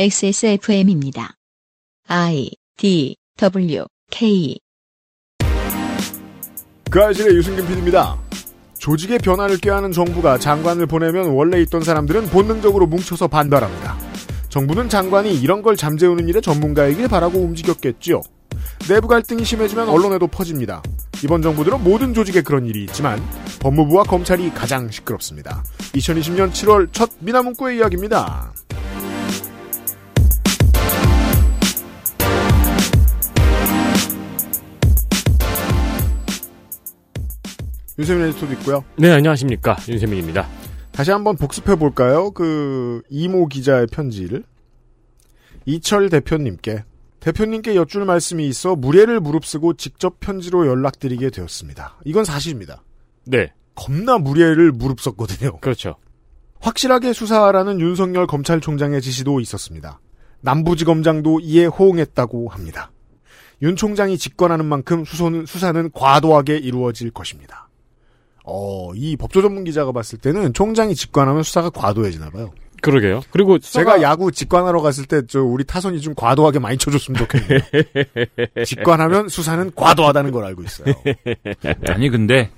XSFM입니다. I D W K 그 아실의 유승균 PD입니다. 조직의 변화를 꾀하는 정부가 장관을 보내면 원래 있던 사람들은 본능적으로 뭉쳐서 반발합니다. 정부는 장관이 이런 걸 잠재우는 일에 전문가이길 바라고 움직였겠지요. 내부 갈등이 심해지면 언론에도 퍼집니다. 이번 정부 들은 모든 조직에 그런 일이 있지만 법무부와 검찰이 가장 시끄럽습니다. 2020년 7월 첫 미나문구의 이야기입니다. 윤세민 에디터도 있고요. 네, 안녕하십니까. 윤세민입니다. 다시 한번 복습해 볼까요? 그 이모 기자의 편지를 이철 대표님께 대표님께 여쭐 말씀이 있어 무례를 무릅쓰고 직접 편지로 연락드리게 되었습니다. 이건 사실입니다. 네, 겁나 무례를 무릅썼거든요. 그렇죠. 확실하게 수사하라는 윤석열 검찰총장의 지시도 있었습니다. 남부지검장도 이에 호응했다고 합니다. 윤 총장이 직권하는 만큼 수소는, 수사는 과도하게 이루어질 것입니다. 어, 이 법조 전문 기자가 봤을 때는 총장이 직권하면 수사가 과도해지나 봐요. 그러게요. 그리고 제가 수사가- 야구 직관하러 갔을 때 저 우리 타선이 좀 과도하게 많이 쳐줬으면 좋겠네요. 직관하면 수사는 과도하다는 걸 알고 있어요. 아니 근데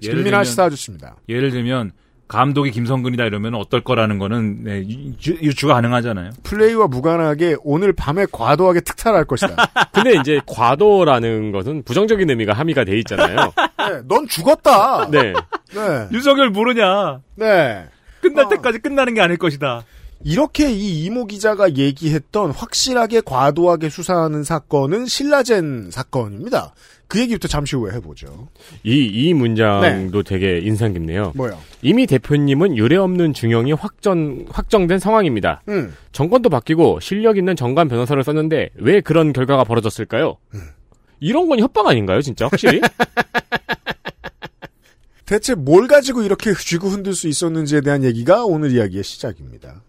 김민아 시사 아저씨입니다. 예를 들면 감독이 김성근이다 이러면 어떨 거라는 거는 네, 유, 유추 가 가능하잖아요. 플레이와 무관하게 오늘 밤에 과도하게 특탈할 것이다. 근데 이제 과도라는 것은 부정적인 의미가 함의가 돼 있잖아요. 네, 넌 죽었다. 네. 네. 윤석열 모르냐? 네. 끝날 어. 때까지 끝나는 게 아닐 것이다. 이렇게 이 이모 기자가 얘기했던 확실하게 과도하게 수사하는 사건은 신라젠 사건입니다. 그 얘기부터 잠시 후에 해보죠. 이, 이 문장도 되게 인상 깊네요. 뭐요? 이미 대표님은 유례 없는 중형이 확정, 확정된 상황입니다. 음. 정권도 바뀌고 실력 있는 전관 변호사를 썼는데 왜 그런 결과가 벌어졌을까요? 이런 건 협박 아닌가요, 진짜? 확실히? 대체 뭘 가지고 이렇게 쥐고 흔들 수 있었는지에 대한 얘기가 오늘 이야기의 시작입니다.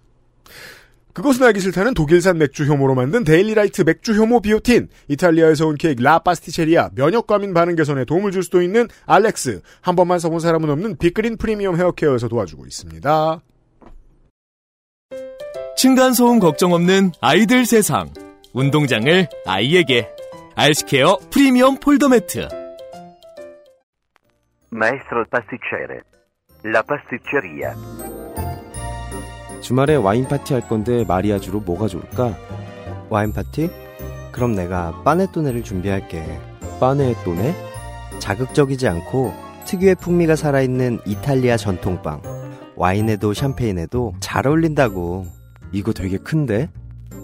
그것은 알기 싫다는 독일산 맥주 효모로 만든 데일리라이트 맥주 효모 비오틴, 이탈리아에서 온 케이크 라 파스티체리아, 면역과민 반응 개선에 도움을 줄 수도 있는 알렉스, 한 번만 써본 사람은 없는 빅그린 프리미엄 헤어케어에서 도와주고 있습니다. 층간소음 걱정 없는 아이들 세상. 운동장을 아이에게. 알스케어 프리미엄 폴더 매트. Maestro il pasticcere. La pasticceria. 주말에 와인 파티 할 건데 마리아주로 뭐가 좋을까? 와인 파티? 그럼 내가 빠네토네를 준비할게. 빠네토네? 자극적이지 않고 특유의 풍미가 살아있는 이탈리아 전통빵. 와인에도 샴페인에도 잘 어울린다고. 이거 되게 큰데?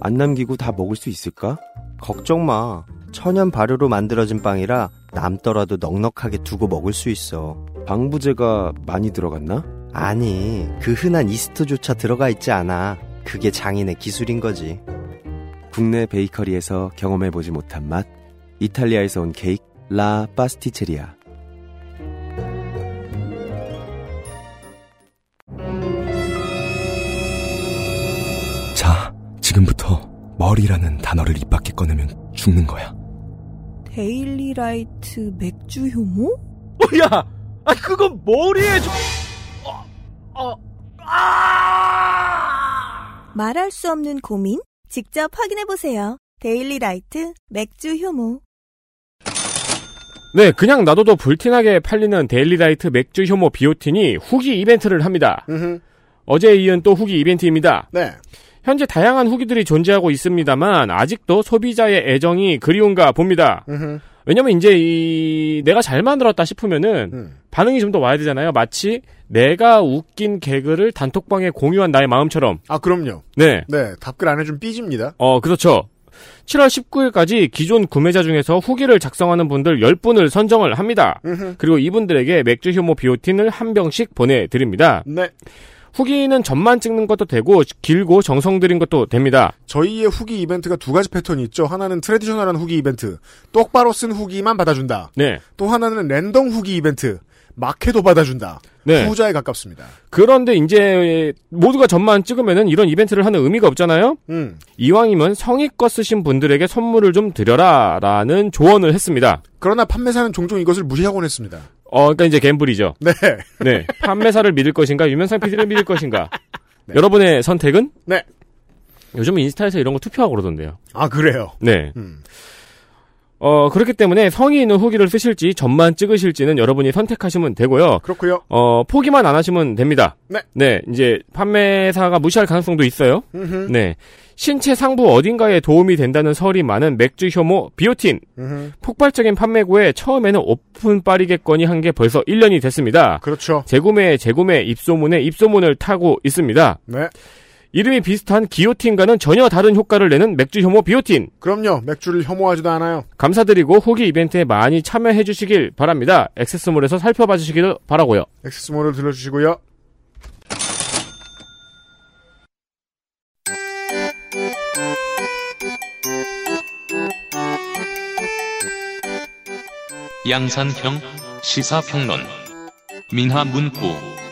안 남기고 다 먹을 수 있을까? 걱정 마. 천연 발효로 만들어진 빵이라 남더라도 넉넉하게 두고 먹을 수 있어. 방부제가 많이 들어갔나? 아니, 그 흔한 이스트조차 들어가 있지 않아. 그게 장인의 기술인 거지. 국내 베이커리에서 경험해보지 못한 맛. 이탈리아에서 온 케이크, 라 파스티체리아. 자, 지금부터 머리라는 단어를 입 밖에 꺼내면 죽는 거야. 데일리라이트 맥주 효모? 어, 야, 아 그거 머리에 좀. 어, 어, 아! 말할 수 없는 고민? 직접 확인해보세요. 데일리 라이트 맥주 효모. 네, 그냥 놔둬도 불티나게 팔리는 데일리 라이트 맥주 효모 비오틴이 후기 이벤트를 합니다. 어제에 이은 또 후기 이벤트입니다. 네. 현재 다양한 후기들이 존재하고 있습니다만 아직도 소비자의 애정이 그리운가 봅니다. 음흠. 왜냐면 이제 이 내가 잘 만들었다 싶으면은 음. 반응이 좀 더 와야 되잖아요. 마치 내가 웃긴 개그를 단톡방에 공유한 나의 마음처럼. 아, 그럼요. 네. 네, 답글 안 해주면 삐집니다. 어, 그렇죠. 7월 19일까지 기존 구매자 중에서 후기를 작성하는 분들 10분을 선정을 합니다. 음흠. 그리고 이분들에게 맥주 효모 비오틴을 한 병씩 보내드립니다. 네. 후기는 점만 찍는 것도 되고 길고 정성 들인 것도 됩니다. 저희의 후기 이벤트가 두 가지 패턴이 있죠. 하나는 트레디셔널한 후기 이벤트. 똑바로 쓴 후기만 받아준다. 네. 또 하나는 랜덤 후기 이벤트. 막해도 받아준다. 네. 후자에 가깝습니다. 그런데 이제 모두가 점만 찍으면은 이런 이벤트를 하는 의미가 없잖아요. 음. 이왕이면 성의껏 쓰신 분들에게 선물을 좀 드려라라는 조언을 했습니다. 그러나 판매사는 종종 이것을 무시하곤 했습니다. 어, 그러니까 이제 갬블이죠. 네. 네. 판매사를 믿을 것인가, 유명상 PD를 믿을 것인가. 네. 여러분의 선택은? 네. 요즘은 인스타에서 이런 거 투표하고 그러던데요. 아 그래요. 네. 음. 어, 그렇기 때문에 성의 있는 후기를 쓰실지 점만 찍으실지는 여러분이 선택하시면 되고요. 그렇고요. 어, 포기만 안 하시면 됩니다. 네. 네, 이제 판매사가 무시할 가능성도 있어요. 음흠. 네. 신체 상부 어딘가에 도움이 된다는 설이 많은 맥주 효모 비오틴. 음흠. 폭발적인 판매고에 처음에는 오픈 빠리겠거니 한 게 벌써 1년이 됐습니다. 그렇죠. 재구매, 재구매, 입소문에 입소문을 타고 있습니다. 네. 이름이 비슷한 기오틴과는 전혀 다른 효과를 내는 맥주 효모 비오틴. 그럼요. 맥주를 혐오하지도 않아요. 감사드리고 후기 이벤트에 많이 참여해 주시길 바랍니다. 액세스몰에서 살펴봐 주시기도 바라고요. 엑세스몰을 들려주시고요. 양산형 시사평론 민하 문구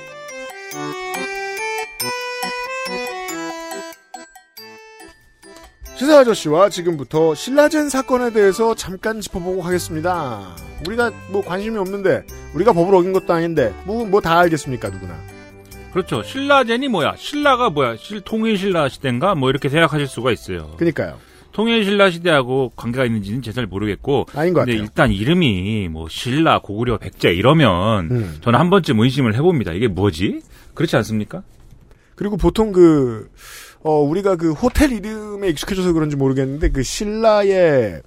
시사 아저씨와 지금부터 신라젠 사건에 대해서 잠깐 짚어보고 하겠습니다. 우리가 뭐 관심이 없는데 우리가 법을 어긴 것도 아닌데 뭐 뭐 다 알겠습니까 누구나. 그렇죠. 신라젠이 뭐야? 신라가 뭐야? 실 통일 신라 시대인가? 뭐 이렇게 생각하실 수가 있어요. 그니까요. 통일 신라 시대하고 관계가 있는지는 제 잘 모르겠고. 아닌 것 근데 같아요. 일단 이름이 뭐 신라, 고구려, 백제 이러면 음. 저는 한 번쯤 의심을 해봅니다. 이게 뭐지? 그렇지 않습니까? 그리고 보통 그, 어, 우리가 그 호텔 이름에 익숙해져서 그런지 모르겠는데 그 신라의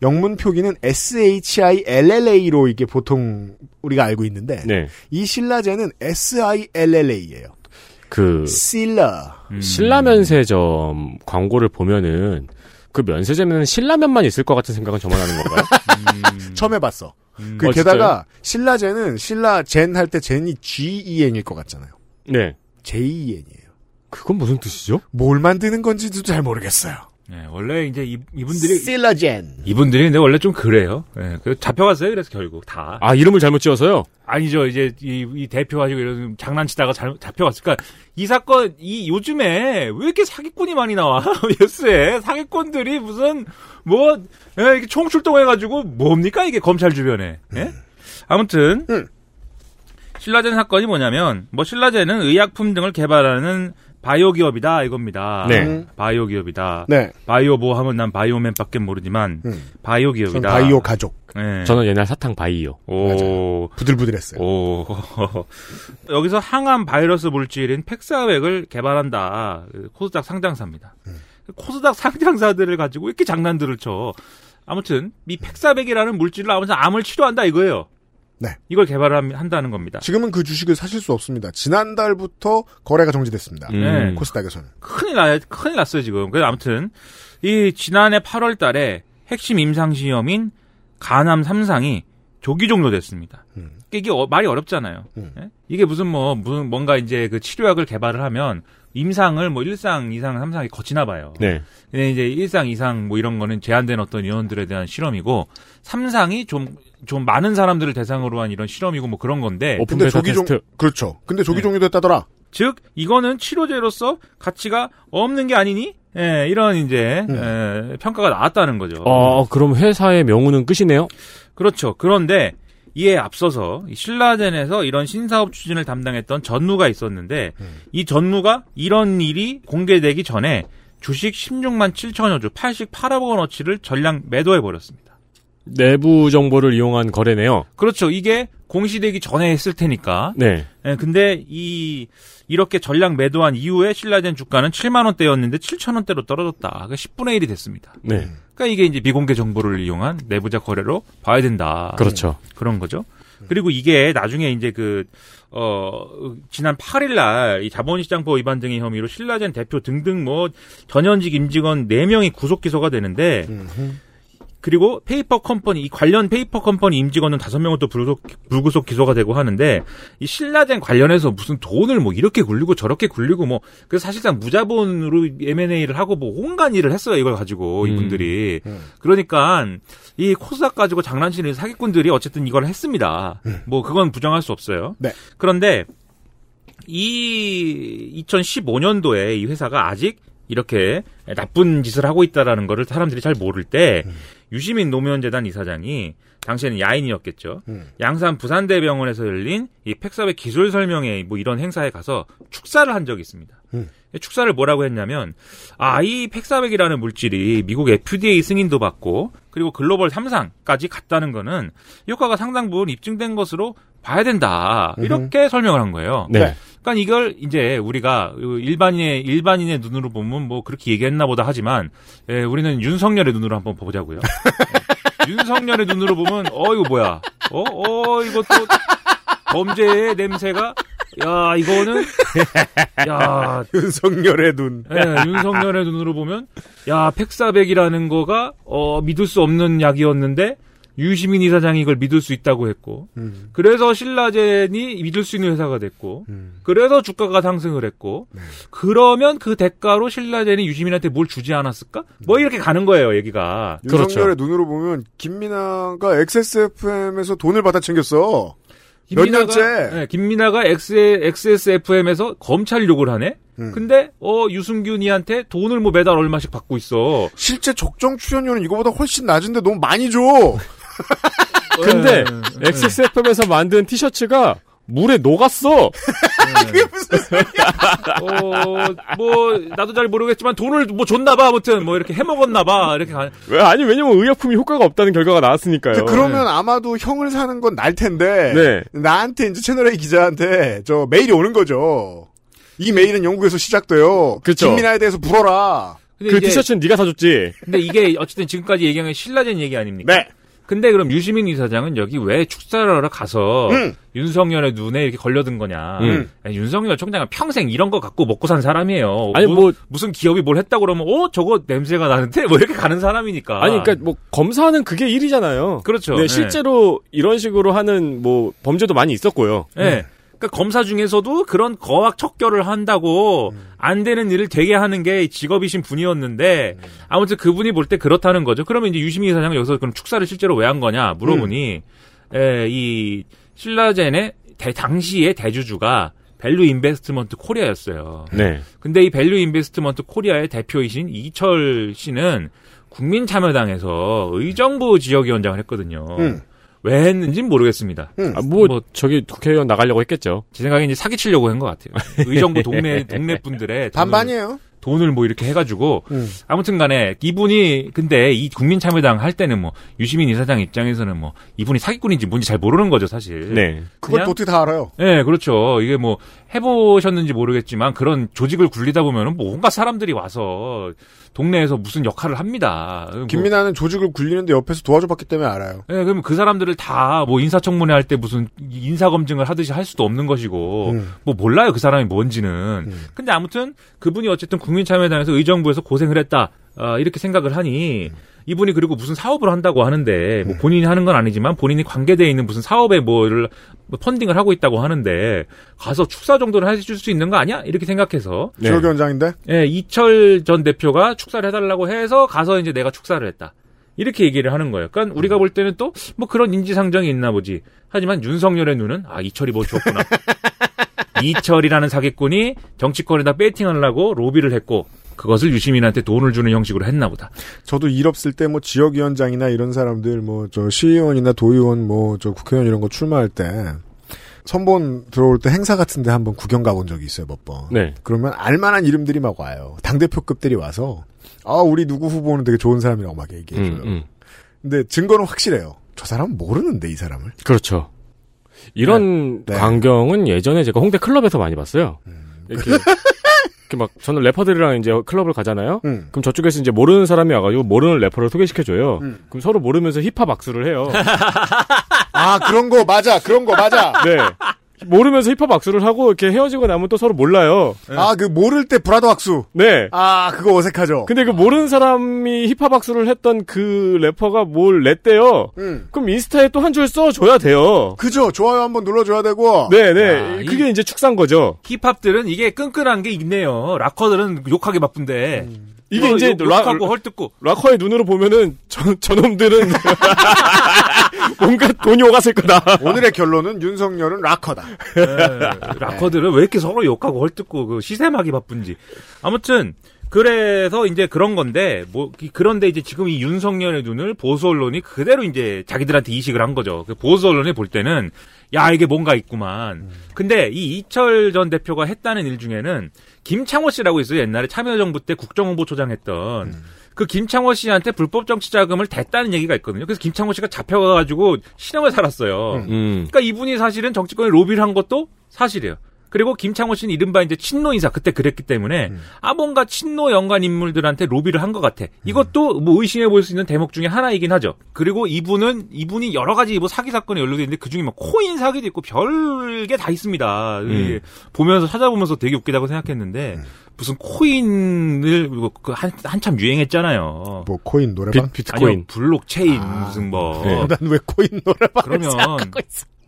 영문 표기는 SHILLA로 이게 보통 우리가 알고 있는데 네. 이 신라제는 SILLA예요. 그 신라. 음. 신라 면세점 광고를 보면은 그 면세점에는 신라면만 있을 것 같은 생각은 저만 하는 건가요? 음. 처음 해봤어. 음. 그 어, 게다가 신라제는 신라 젠 할 때 젠이 G-E-N일 것 같잖아요. 네. J-E-N이에요. 그건 무슨 뜻이죠? 뭘 만드는 건지도 잘 모르겠어요. 네, 원래 이제 이, 이분들이 신라젠. 이분들이 근데 원래 좀 그래요. 예, 그 잡혀갔어요. 그래서 결국 다. 아 이름을 잘못 지어서요? 아니죠. 이제 이, 이 대표가지고 이런 장난치다가 잘 잡혀갔을 그러니까 이 사건 이 요즘에 왜 이렇게 사기꾼이 많이 나와 뉴스에 사기꾼들이 무슨 뭐 예, 이렇게 총 출동해가지고 뭡니까 이게 검찰 주변에 예? 아무튼 음. 신라젠 사건이 뭐냐면 뭐 신라젠은 의약품 등을 개발하는 바이오 기업이다 이겁니다. 네. 바이오 기업이다. 네. 바이오 뭐 하면 난 바이오맨밖에 모르지만 음. 바이오 전 기업이다. 바이오 가족. 예. 저는 옛날 사탕 바이요. 오. 부들부들했어요. 오. 여기서 항암 바이러스 물질인 팩사백을 개발한다. 그 코스닥 상장사입니다. 코스닥 상장사들을 가지고 이렇게 장난들을 쳐. 아무튼 이 팩사백이라는 물질로 아무튼 암을 치료한다 이거예요. 네. 이걸 개발한다는 겁니다. 지금은 그 주식을 사실 수 없습니다. 지난달부터 거래가 정지됐습니다. 음. 네. 코스닥에서는. 큰일 나 큰일 났어요 지금. 그래서 아무튼 이 지난해 8월 달에 핵심 임상 시험인 간암 3상이 조기 종료됐습니다. 음. 이게 어- 말이 어렵잖아요. 음. 예? 이게 무슨 뭐 무슨 뭔가 이제 그 치료약을 개발을 하면 임상을 뭐 1상, 2상, 3상이 거치나 봐요. 네. 근데 이제 1상, 2상 뭐 이런 거는 제한된 어떤 인원들에 대한 실험이고 3상이 좀 좀 많은 사람들을 대상으로 한 이런 실험이고 뭐 그런 건데 오픈 근데 베타 조기 종. 그렇죠. 근데 조기 네. 종료됐다더라. 즉 이거는 치료제로서 가치가 없는 게 아니니? 예, 이런 이제 음. 예, 평가가 나왔다는 거죠. 어 그럼 회사의 명우는 끝이네요. 그렇죠. 그런데 이에 앞서서 이 신라젠에서 이런 신사업 추진을 담당했던 전무가 있었는데 이 전무가 이런 일이 공개되기 전에 주식 16만 7천여 주, 88억 원어치를 전량 매도해 버렸습니다. 내부 정보를 이용한 거래네요. 그렇죠. 이게 공시되기 전에 했을 테니까. 네. 예, 근데 이 이렇게 전량 매도한 이후에 신라젠 주가는 7만 원대였는데 7천 원대로 떨어졌다. 그러니까 10분의 1이 됐습니다. 네. 그러니까 이게 이제 미공개 정보를 이용한 내부자 거래로 봐야 된다. 그렇죠. 그런 거죠. 그리고 이게 나중에 이제 그, 어, 지난 8일 날 이 자본시장법 위반 등의 혐의로 신라젠 대표 등등 뭐 전현직 임직원 4명이 구속 기소가 되는데 그리고 페이퍼 컴퍼니, 이 관련 페이퍼 컴퍼니 임직원은 5명은 또 불구속, 불구속 기소가 되고 하는데 이 신라젠 관련해서 무슨 돈을 뭐 이렇게 굴리고 저렇게 굴리고 뭐 그래서 사실상 무자본으로 M&A를 하고 뭐 온갖 일을 했어요 이걸 가지고 이분들이 음. 그러니까 이 코스닥 가지고 장난치는 사기꾼들이 어쨌든 이걸 했습니다. 뭐 그건 부정할 수 없어요. 네. 그런데 이 2015년도에 이 회사가 아직 이렇게 나쁜 짓을 하고 있다라는 거를 사람들이 잘 모를 때 유시민 노무현재단 이사장이 당시에는 야인이었겠죠. 양산 부산대병원에서 열린 이 팩사의 기술 설명회 뭐 이런 행사에 가서 축사를 한 적이 있습니다. 축사를 뭐라고 했냐면 아 이 팩사백이라는 물질이 미국 FDA 승인도 받고 그리고 글로벌 3상까지 갔다는 거는 효과가 상당 부분 입증된 것으로 봐야 된다 이렇게 설명을 한 거예요. 네. 그러니까 이걸 이제 우리가 일반인의 일반인의 눈으로 보면 뭐 그렇게 얘기했나 보다 하지만 예, 우리는 윤석열의 눈으로 한번 보자고요. 예. 윤석열의 눈으로 보면 어 이거 뭐야? 어, 어 이것도 범죄의 냄새가 야 이거는 야 윤석열의 눈. 예, 윤석열의 눈으로 보면 야 팩사백이라는 거가 어 믿을 수 없는 약이었는데 유시민 이사장이 이걸 믿을 수 있다고 했고 음. 그래서 신라젠이 믿을 수 있는 회사가 됐고 그래서 주가가 상승을 했고 그러면 그 대가로 신라젠이 유시민한테 뭘 주지 않았을까? 뭐 이렇게 가는 거예요 얘기가. 윤석열의 눈으로 보면 김민아가 XSFM에서 돈을 받아 챙겼어. 몇 김민아가- 년째. 네, 김민아가 XSFM에서 검찰 욕을 하네? 음. 근데, 어, 유승균이한테 돈을 뭐 매달 얼마씩 받고 있어. 실제 적정 출연료는 이거보다 훨씬 낮은데 너무 많이 줘. 근데 네. XSFM에서 만든 티셔츠가 물에 녹았어. 어, 뭐, 나도 잘 모르겠지만 돈을 뭐 줬나봐. 아무튼 뭐 이렇게 해먹었나봐. 이렇게 가. 왜 아니 왜냐면 의약품이 효과가 없다는 결과가 나왔으니까요. 그러면 아마도 형을 사는 건 날 텐데 네. 나한테 이제 채널A 기자한테 저 메일이 오는 거죠. 이 메일은 영국에서 시작돼요. 그쵸. 김민아에 대해서 불어라. 근데 그 이제- 티셔츠는 네가 사줬지. 근데 이게 어쨌든 지금까지 얘기한 게 신라젠 얘기 아닙니까? 네. 근데 그럼 유시민 이사장은 여기 왜 축사를 하러 가서 음. 윤석열의 눈에 이렇게 걸려든 거냐. 음. 아니, 윤석열 총장은 평생 이런 거 갖고 먹고 산 사람이에요. 아니, 뭐- 무슨 기업이 뭘 했다고 그러면 어 저거 냄새가 나는데 뭐 이렇게 가는 사람이니까. 아니 그러니까 뭐 검사는 그게 일이잖아요. 그렇죠. 네, 네. 실제로 이런 식으로 하는 뭐 범죄도 많이 있었고요. 예. 그러니까 검사 중에서도 그런 거악 척결을 한다고 안 되는 일을 되게 하는 게 직업이신 분이었는데 아무튼 그분이 볼 때 그렇다는 거죠. 그러면 이제 유시민 이사장은 여기서 그럼 축사를 실제로 왜 한 거냐 물어보니 에, 이 신라젠의 대- 당시의 대주주가 밸류 인베스트먼트 코리아였어요. 네. 근데 이 밸류 인베스트먼트 코리아의 대표이신 이철 씨는 국민참여당에서 의정부 지역위원장을 했거든요. 음. 왜 했는지는 모르겠습니다. 아, 뭐, 저기 국회의원 나가려고 했겠죠. 제 생각에 이제 사기치려고 한 것 같아요. 의정부 동네 동네 분들의 돈을- 반반이에요. 돈을 뭐 이렇게 해가지고 음. 아무튼간에 이분이 근데 이 국민참여당 할 때는 뭐 유시민 이사장 입장에서는 뭐 이분이 사기꾼인지 뭔지 잘 모르는 거죠 사실. 네. 그걸 어떻게 다 알아요? 네, 그렇죠. 이게 뭐 해보셨는지 모르겠지만 그런 조직을 굴리다 보면은 뭐 온갖 사람들이 와서 동네에서 무슨 역할을 합니다. 뭐 김민아는 조직을 굴리는데 옆에서 도와줘봤기 때문에 알아요. 예, 그러면 그 사람들을 다 뭐 인사청문회 할 때 무슨 인사검증을 하듯이 할 수도 없는 것이고, 음. 뭐 몰라요, 그 사람이 뭔지는. 근데 아무튼 그분이 어쨌든 국민참여당에서 의정부에서 고생을 했다, 아, 이렇게 생각을 하니, 이분이 그리고 무슨 사업을 한다고 하는데, 뭐 본인이 하는 건 아니지만 본인이 관계되어 있는 무슨 사업에 뭐를 뭐 펀딩을 하고 있다고 하는데, 가서 축사 정도는 해줄 수 있는 거 아니야? 이렇게 생각해서, 네. 지역위원장인데 예, 이철 전 대표가 축사를 해달라고 해서 가서 이제 내가 축사를 했다. 이렇게 얘기를 하는 거예요. 그러니까 우리가 볼 때는 또 뭐 그런 인지상정이 있나 보지. 하지만 윤석열의 눈은 아 이철이 뭐 줬구나. 이철이라는 사기꾼이 정치권에다 배팅하려고 로비를 했고 그것을 유시민한테 돈을 주는 형식으로 했나 보다. 저도 일 없을 때 뭐 지역위원장이나 이런 사람들 뭐 저 시의원이나 도의원 뭐 저 국회의원 이런 거 출마할 때 선본 들어올 때 행사 같은데 한번 구경 가본 적이 있어요 몇 번. 네. 그러면 알만한 이름들이 막 와요. 당 대표급들이 와서 아 우리 누구 후보는 되게 좋은 사람이라고 막 얘기해줘요. 음, 음. 근데 증거는 확실해요. 저 사람은 모르는데 이 사람을. 그렇죠. 이런 네. 광경은 예전에 제가 홍대 클럽에서 많이 봤어요. 음. 이렇게, 이렇게 막 저는 래퍼들이랑 이제 클럽을 가잖아요. 음. 그럼 저쪽에서 이제 모르는 사람이 와가지고 모르는 래퍼를 소개시켜줘요. 음. 그럼 서로 모르면서 힙합 악수를 해요. 아 그런 거 맞아 그런 거 맞아. 네. 모르면서 힙합 악수를 하고 이렇게 헤어지고 나면 또 서로 몰라요. 아 그 모를 때 브라더 학수. 네. 아 그거 어색하죠. 근데 그 모르는 사람이 힙합 악수를 했던 그 래퍼가 뭘 냈대요. 음. 그럼 인스타에 또 한 줄 써줘야 돼요. 그죠 좋아요 한번 눌러줘야 되고. 네네. 아, 이- 그게 이 제 축산 거죠. 힙합들은 이게 끈끈한 게 있네요. 락커들은 욕하기 바쁜데. 이게 뭐 이제 욕, 락- 욕하고 헐뜯고. 락커의 눈으로 보면은 저, 저놈들은 뭔가 돈이 오갔을 거다. 오늘의 결론은 윤석열은 락커다. 예, 락커들은 왜 이렇게 서로 욕하고 헐뜯고 그 시샘하기 바쁜지. 아무튼 그래서 이제 그런 건데 뭐 이- 그런데 이제 지금 이 윤석열의 눈을 보수 언론이 그대로 이제 자기들한테 이식을 한 거죠. 그 보수 언론이 볼 때는 야 이게 뭔가 있구만. 근데 이 이철 전 대표가 했다는 일 중에는 김창호 씨라고 있어요. 옛날에 참여정부 때 국정홍보초장 했던 그 김창호 씨한테 불법 정치 자금을 댔다는 얘기가 있거든요. 그래서 김창호 씨가 잡혀가가지고 실형을 살았어요. 음. 그러니까 이분이 사실은 정치권에 로비를 한 것도 사실이에요. 그리고 김창호 씨는 이른바 이제 친노 인사 그때 그랬기 때문에 아 뭔가 친노 연관 인물들한테 로비를 한 것 같아. 이것도 뭐 의심해 볼 수 있는 대목 중에 하나이긴 하죠. 그리고 이분은 이분이 여러 가지 뭐 사기 사건에 연루돼 있는데 그 중에 막 코인 사기도 있고 별게 다 있습니다. 이게 보면서 찾아보면서 되게 웃기다고 생각했는데 무슨 코인을 뭐그 한, 한참 유행했잖아요. 뭐 코인 노래방? 비, 아니요 비트코인. 블록체인 무슨 뭐 네. 난 왜 코인 노래방? 그러면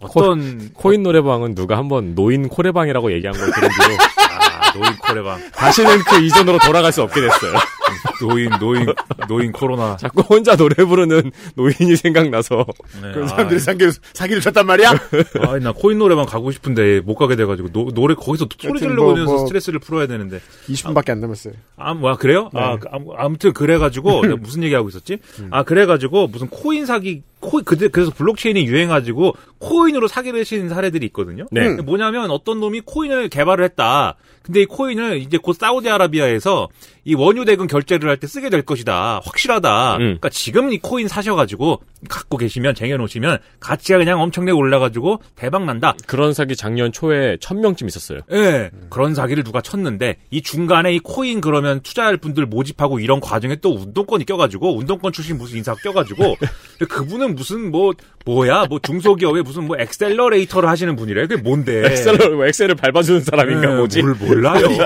어떤 코인 노래방은 누가 한번 노인 코레방이라고 얘기한 걸 들은 뒤로 아, 노인 코레방 다시는 그 이전으로 돌아갈 수 없게 됐어요. 노인 노인 노인 코로나 자꾸 혼자 노래 부르는 노인이 생각나서 네, 그런 사람들이 사기를, 사기를 쳤단 말이야? 아, 나 코인 노래방 가고 싶은데 못 가게 돼가지고 노, 노래 거기서 소리 지르고 뭐, 면서 뭐. 스트레스를 풀어야 되는데 20분밖에 안 남았어요. 아, 뭐, 아, 그래요? 아, 그, 아무- 아무튼 그래가지고 무슨 얘기하고 있었지? 아, 그래가지고 무슨 코인 사기 코인 그래서 블록체인이 유행가지고 코인으로 사기를 친 사례들이 있거든요. 네. 뭐냐면 어떤 놈이 코인을 개발을 했다. 근데 이 코인을 이제 곧 사우디아라비아에서 이 원유 대금 결제를 할 때 쓰게 될 것이다. 확실하다. 음. 그러니까 지금 이 코인 사셔가지고 갖고 계시면 쟁여놓으시면 가치가 그냥 엄청나게 올라가지고 대박 난다. 그런 사기 작년 초에 천 명쯤 있었어요. 예, 그런 사기를 누가 쳤는데 이 중간에 이 코인 그러면 투자할 분들 모집하고 이런 과정에 또 운동권이 껴가지고 운동권 출신 무슨 인사가 껴가지고 그분은 무슨 뭐 뭐야 뭐 중소기업에 무슨 뭐 엑셀러레이터를 하시는 분이래 그게 뭔데? 엑셀을 뭐 엑셀을 밟아주는 사람인가 예, 뭐지? 뭘 몰라요?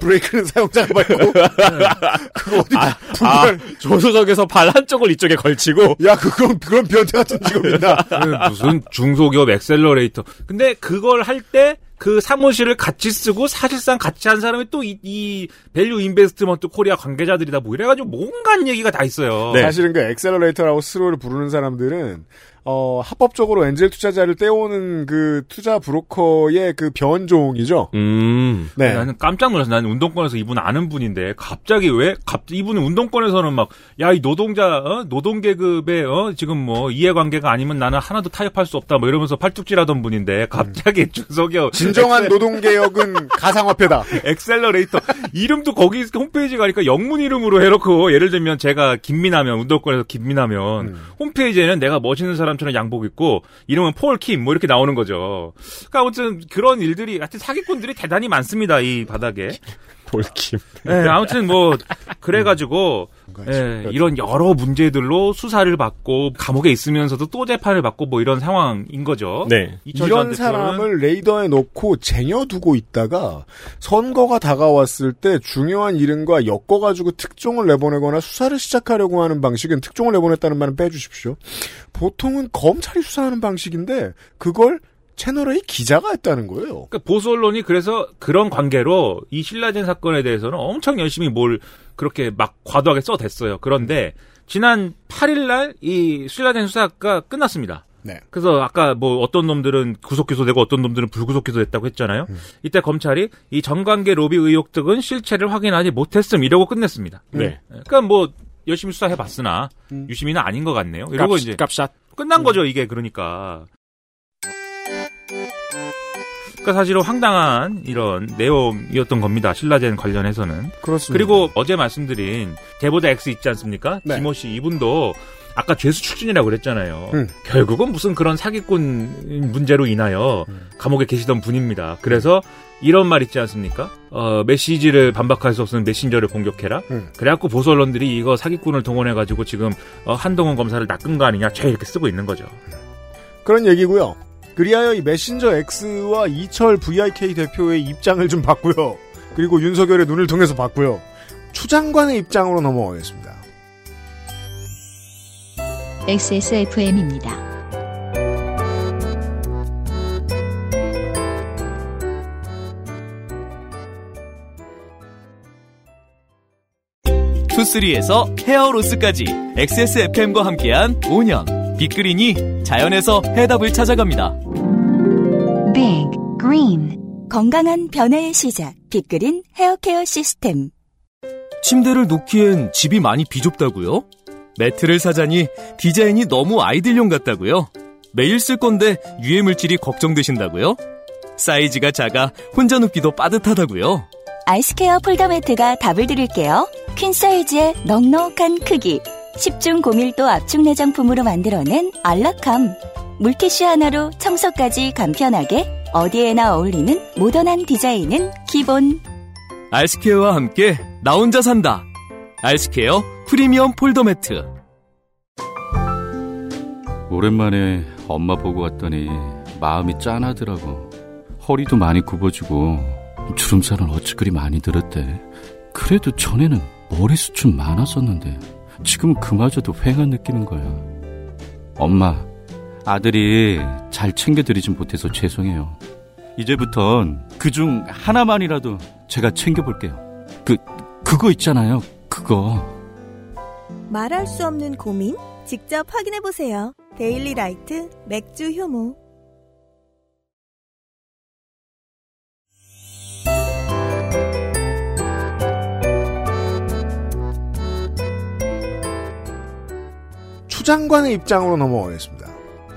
브레이크는 사용자가 밟고. 그거 어디, 아, 불편. 조수석에서 발 한쪽을 이쪽에 걸치고 야, 그, 그런, 그런 변태 같은 직업이다. 그 무슨 중소기업 엑셀러레이터. 근데 그걸 할 때 그 사무실을 같이 쓰고 사실상 같이 한 사람이 또 이 이 밸류 인베스트먼트 코리아 관계자들이다 뭐 이래가지고 뭔가 얘기가 다 있어요. 네. 사실은 그 엑셀러레이터라고 스스로를 부르는 사람들은 어, 합법적으로 엔젤 투자자를 떼오는 그 투자 브로커의 그 변종이죠. 음. 네. 나는 깜짝 놀랐어. 나는 운동권에서 이분 아는 분인데 갑자기 왜 갑 이분은 운동권에서는 막 야 이 노동자 어? 노동 계급의 어? 지금 뭐 이해관계가 아니면 나는 하나도 타협할 수 없다 뭐 이러면서 팔뚝질하던 분인데 갑자기 중소기업 진정한 노동 개혁은 가상화폐다. 엑셀러레이터 이름도 거기 홈페이지 가니까 영문 이름으로 해놓고 예를 들면 제가 김민하면 운동권에서 김민하면 홈페이지에는 내가 멋있는 사람 처럼 양복 입고 이름은 폴 킴 뭐 이렇게 나오는 거죠. 그러니까 아무튼 그런 일들이 하여튼 사기꾼들이 대단히 많습니다 이 바닥에. 볼킴. 네, 아무튼 뭐 그래가지고 예, 이런 여러 문제들로 수사를 받고 감옥에 있으면서도 또 재판을 받고 뭐 이런 상황인 거죠. 네. 이런 사람을 레이더에 놓고 쟁여두고 있다가 선거가 다가왔을 때 중요한 이름과 엮어가지고 특종을 내보내거나 수사를 시작하려고 하는 방식은 특종을 내보냈다는 말은 빼주십시오. 보통은 검찰이 수사하는 방식인데 그걸 채널A 기자가 했다는 거예요. 그러니까 보수 언론이 그래서 그런 관계로 이 신라젠 사건에 대해서는 엄청 열심히 뭘 그렇게 막 과도하게 써댔어요. 그런데 지난 8일날 이 신라젠 수사가 끝났습니다. 네. 그래서 아까 뭐 어떤 놈들은 구속 기소되고 어떤 놈들은 불구속 기소됐다고 했잖아요. 이때 검찰이 이 정관계 로비 의혹 등은 실체를 확인하지 못했음 이러고 끝냈습니다. 네. 그러니까 뭐 열심히 수사해봤으나 유심히는 아닌 것 같네요. 이러고 이제 값샷. 끝난 거죠 이게 그러니까. 그러니까 사실은 황당한 이런 내용이었던 겁니다. 신라젠 관련해서는. 그렇습니다. 그리고 어제 말씀드린 대보자 X 있지 않습니까? 네. 지모 씨 이분도 아까 죄수 출신이라고 그랬잖아요. 음. 결국은 무슨 그런 사기꾼 문제로 인하여 음. 감옥에 계시던 분입니다. 그래서 이런 말 있지 않습니까? 어, 메시지를 반박할 수 없는 메신저를 공격해라. 음. 그래갖고 보수 언론들이 이거 사기꾼을 동원해가지고 지금 어, 한동훈 검사를 낚은 거 아니냐? 죄 이렇게 쓰고 있는 거죠. 그런 얘기고요. 그리하여 이 메신저 X와 이철 VIK 대표의 입장을 좀 봤고요. 그리고 윤석열의 눈을 통해서 봤고요. 추 장관의 입장으로 넘어가겠습니다. XSFM입니다. 투쓰리에서 헤어로스까지 XSFM과 함께한 5년 빅그린이 자연에서 해답을 찾아갑니다. Big Green 건강한 변화의 시작 빅그린 헤어케어 시스템 침대를 놓기엔 집이 많이 비좁다고요? 매트를 사자니 디자인이 너무 아이들용 같다고요? 매일 쓸 건데 유해 물질이 걱정되신다고요? 사이즈가 작아 혼자 눕기도 빠듯하다고요? 알스케어 폴더 매트가 답을 드릴게요. 퀸 사이즈의 넉넉한 크기, 10중 고밀도 압축 내장품으로 만들어낸 안락함. 물티슈 하나로 청소까지 간편하게 어디에나 어울리는 모던한 디자인은 기본. 알스케어와 함께 나 혼자 산다. 알스케어 프리미엄 폴더 매트. 오랜만에 엄마 보고 왔더니 마음이 짠하더라고. 허리도 많이 굽어지고 주름살은 어찌 그리 많이 들었대. 그래도 전에는 머리숱 많았었는데 지금 그마저도 휑한 느끼는 거야. 엄마, 아들이 잘 챙겨드리진 못해서 죄송해요. 이제부턴 그중 하나만이라도 제가 챙겨볼게요. 그, 그거 있잖아요. 그거. 말할 수 없는 고민? 직접 확인해보세요. daily light 맥주 효모. 추장관의 입장으로 넘어가겠습니다.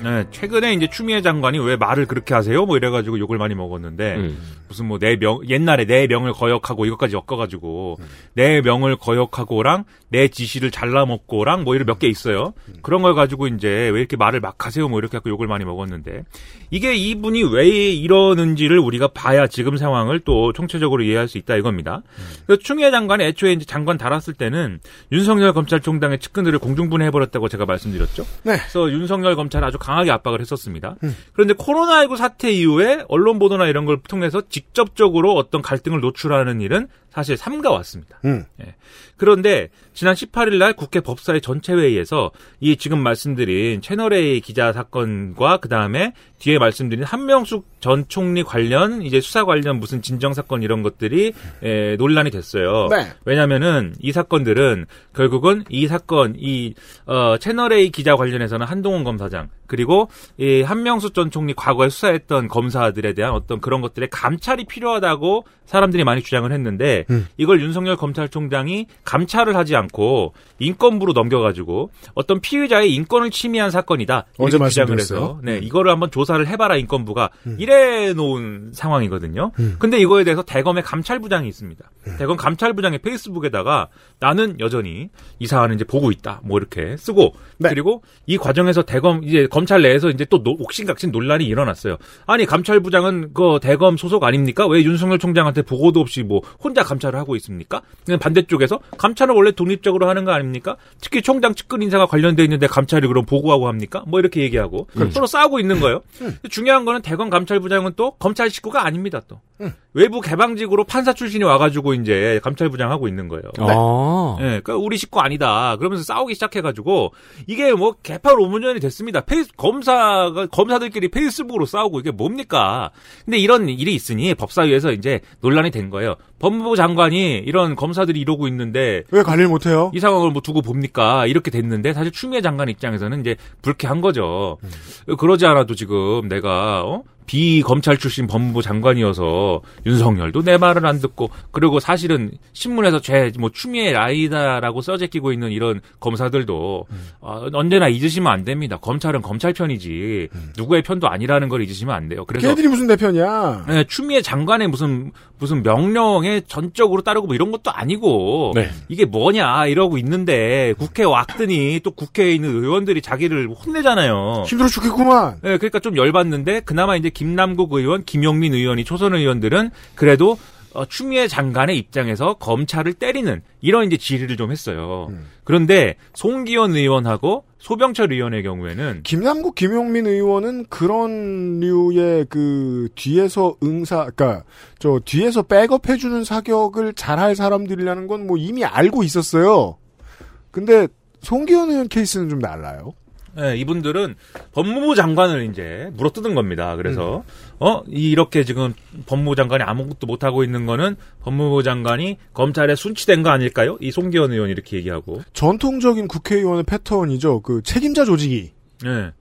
네, 최근에 이제 추미애 장관이 왜 말을 그렇게 하세요? 뭐 이래가지고 욕을 많이 먹었는데 음. 무슨 뭐 내 명 옛날에 내 명을 거역하고 이것까지 엮어가지고 내 명을 거역하고랑 내 지시를 잘라먹고랑 뭐 이런 몇 개 있어요. 그런 걸 가지고 이제 왜 이렇게 말을 막 하세요? 뭐 이렇게 갖고 욕을 많이 먹었는데 이게 이분이 왜 이러는지를 우리가 봐야 지금 상황을 또 총체적으로 이해할 수 있다 이겁니다. 그래서 추미애 장관이 애초에 이제 장관 달았을 때는 윤석열 검찰총장의 측근들을 공중분해해버렸다고 제가 말씀드렸죠. 네. 그래서 윤석열 검찰 아주 강하게 압박을 했었습니다. 그런데 코로나19 사태 이후에 언론 보도나 이런 걸 통해서 직접적으로 어떤 갈등을 노출하는 일은 사실 삼가 왔습니다. 음. 예. 그런데 지난 18일 날 국회 법사위 전체 회의에서 이 지금 말씀드린 채널A 기자 사건과 그 다음에 뒤에 말씀드린 한명숙 전 총리 관련 이제 수사 관련 무슨 진정 사건 이런 것들이 에, 논란이 됐어요. 네. 왜냐면은 이 사건들은 결국은 이 사건 이 어, 채널A 기자 관련해서는 한동훈 검사장 그리고 이 한명숙 전 총리 과거에 수사했던 검사들에 대한 어떤 그런 것들의 감찰이 필요하다고 사람들이 많이 주장을 했는데 음. 이걸 윤석열 검찰총장이 감찰을 하지 않고 인권부로 넘겨가지고 어떤 피의자의 인권을 침해한 사건이다 어제 말씀드렸어요. 해서 네 이거를 한번 조사를 해봐라 인권부가 음. 이래 놓은 상황이거든요. 근데 이거에 대해서 대검의 감찰부장이 있습니다. 음. 대검 감찰부장의 페이스북에다가 나는 여전히 이 사안을 이제 보고 있다 뭐 이렇게 쓰고 네. 그리고 이 과정에서 대검 이제 검찰 내에서 이제 또 노- 옥신각신 논란이 일어났어요. 아니 감찰부장은 그 대검 소속 아닙니까? 왜 윤석열 총장한테 보고도 없이 뭐 혼자 감찰을 하고 있습니까? 반대쪽에서 감찰은 원래 독립적으로 하는 거 아닙니까? 특히 총장 측근 인사가 관련돼 있는데 감찰이 그럼 보고하고 합니까? 뭐 이렇게 얘기하고 서로 싸우고 있는 거예요. 중요한 거는 대검 감찰부장은 또 검찰 식구가 아닙니다. 또 외부 개방직으로 판사 출신이 와가지고 이제 감찰부장 하고 있는 거예요. 아. 예, 그러니까 우리 식구 아니다. 그러면서 싸우기 시작해가지고 이게 뭐 개판 오분전이 됐습니다. 페이스 검사가 검사들끼리 페이스북으로 싸우고 이게 뭡니까? 근데 이런 일이 있으니 법사위에서 이제 논란이 된 거예요. 법무부 장관이 이런 검사들이 이러고 있는데 왜 관리를 못해요? 이 상황을 뭐 두고 봅니까? 이렇게 됐는데 사실 추미애 장관 입장에서는 이제 불쾌한 거죠. 그러지 않아도 지금 내가 어? 비검찰 출신 법무부 장관이어서 윤석열도 내 말을 안 듣고 그리고 사실은 신문에서 죄 뭐 추미애 라이다라고 써제끼고 있는 이런 검사들도 아, 언제나 잊으시면 안 됩니다. 검찰은 검찰 편이지 누구의 편도 아니라는 걸 잊으시면 안 돼요. 그래서 걔들이 무슨 대편이야? 네, 추미애 장관의 무슨 무슨 명령에 전적으로 따르고 뭐 이런 것도 아니고 네. 이게 뭐냐 이러고 있는데 국회 왔더니 또 국회에 있는 의원들이 자기를 혼내잖아요. 힘들어 죽겠구만. 네, 그러니까 좀 열받는데 그나마 이제 김남국 의원, 김용민 의원이 초선 의원들은 그래도 어, 추미애 장관의 입장에서 검찰을 때리는 이런 이제 질의를 좀 했어요. 그런데 송기현 의원하고 소병철 의원의 경우에는 김남국, 김용민 의원은 그런 류의 그 뒤에서 응사, 그러니까 저 뒤에서 백업해 주는 사격을 잘할 사람들이라는 건 뭐 이미 알고 있었어요. 근데 송기현 의원 케이스는 좀 달라요. 네, 이분들은 법무부 장관을 이제 물어뜯은 겁니다. 그래서 어 이렇게 지금 법무부 장관이 아무것도 못 하고 있는 거는 법무부 장관이 검찰에 순치된 거 아닐까요? 이 송기현 의원 이렇게 얘기하고. 전통적인 국회의원의 패턴이죠. 그 책임자 조직이. 네.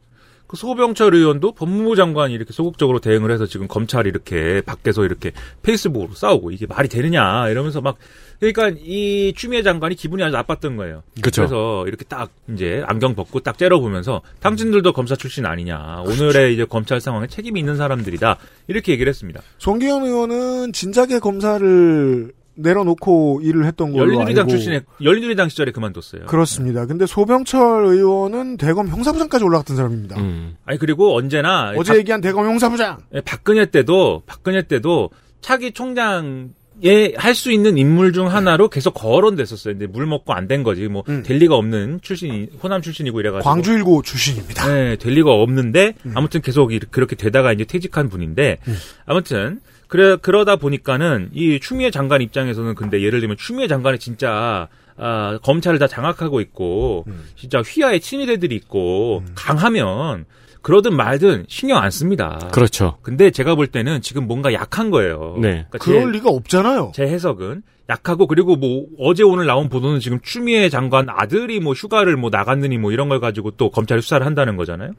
그 소병철 의원도 법무부 장관이 이렇게 소극적으로 대응을 해서 지금 검찰이 이렇게 밖에서 이렇게 페이스북으로 싸우고 이게 말이 되느냐 이러면서 막 그러니까 이 추미애 장관이 기분이 아주 나빴던 거예요. 그쵸. 래서 이렇게 딱 이제 안경 벗고 딱 째려보면서 당신들도 검사 출신 아니냐. 오늘의 이제 검찰 상황에 책임이 있는 사람들이다. 이렇게 얘기를 했습니다. 송기현 의원은 진작에 검사를 내려놓고 일을 했던 걸로 열린우리당 알고 출신에 열린우리당 시절에 그만뒀어요. 그렇습니다. 근데 소병철 의원은 대검 형사부장까지 올라갔던 사람입니다. 아니 그리고 언제나 어제 박- 얘기한 대검 형사부장. 예, 박근혜 때도 박근혜 때도 차기 총장에 할수 있는 인물 중 하나로 계속 거론됐었어요. 근데 물 먹고 안 된 거지. 뭐될 리가 없는 출신이 호남 출신이고 이래가지고 광주일고 출신입니다. 네, 될 리가 없는데 아무튼 계속 이렇게- 그렇게 되다가 이제 퇴직한 분인데 아무튼 그래 그러다 보니까는 이 추미애 장관 입장에서는 근데 예를 들면 추미애 장관이 진짜 아, 검찰을 다 장악하고 있고 진짜 휘하에 친위대들이 있고 강하면 그러든 말든 신경 안 씁니다. 그렇죠. 근데 제가 볼 때는 지금 뭔가 약한 거예요. 네. 그러니까 그럴 제- 리가 없잖아요. 제 해석은 약하고 그리고 뭐 어제 오늘 나온 보도는 지금 추미애 장관 아들이 뭐 휴가를 뭐 나갔느니 뭐 이런 걸 가지고 또 검찰이 수사를 한다는 거잖아요.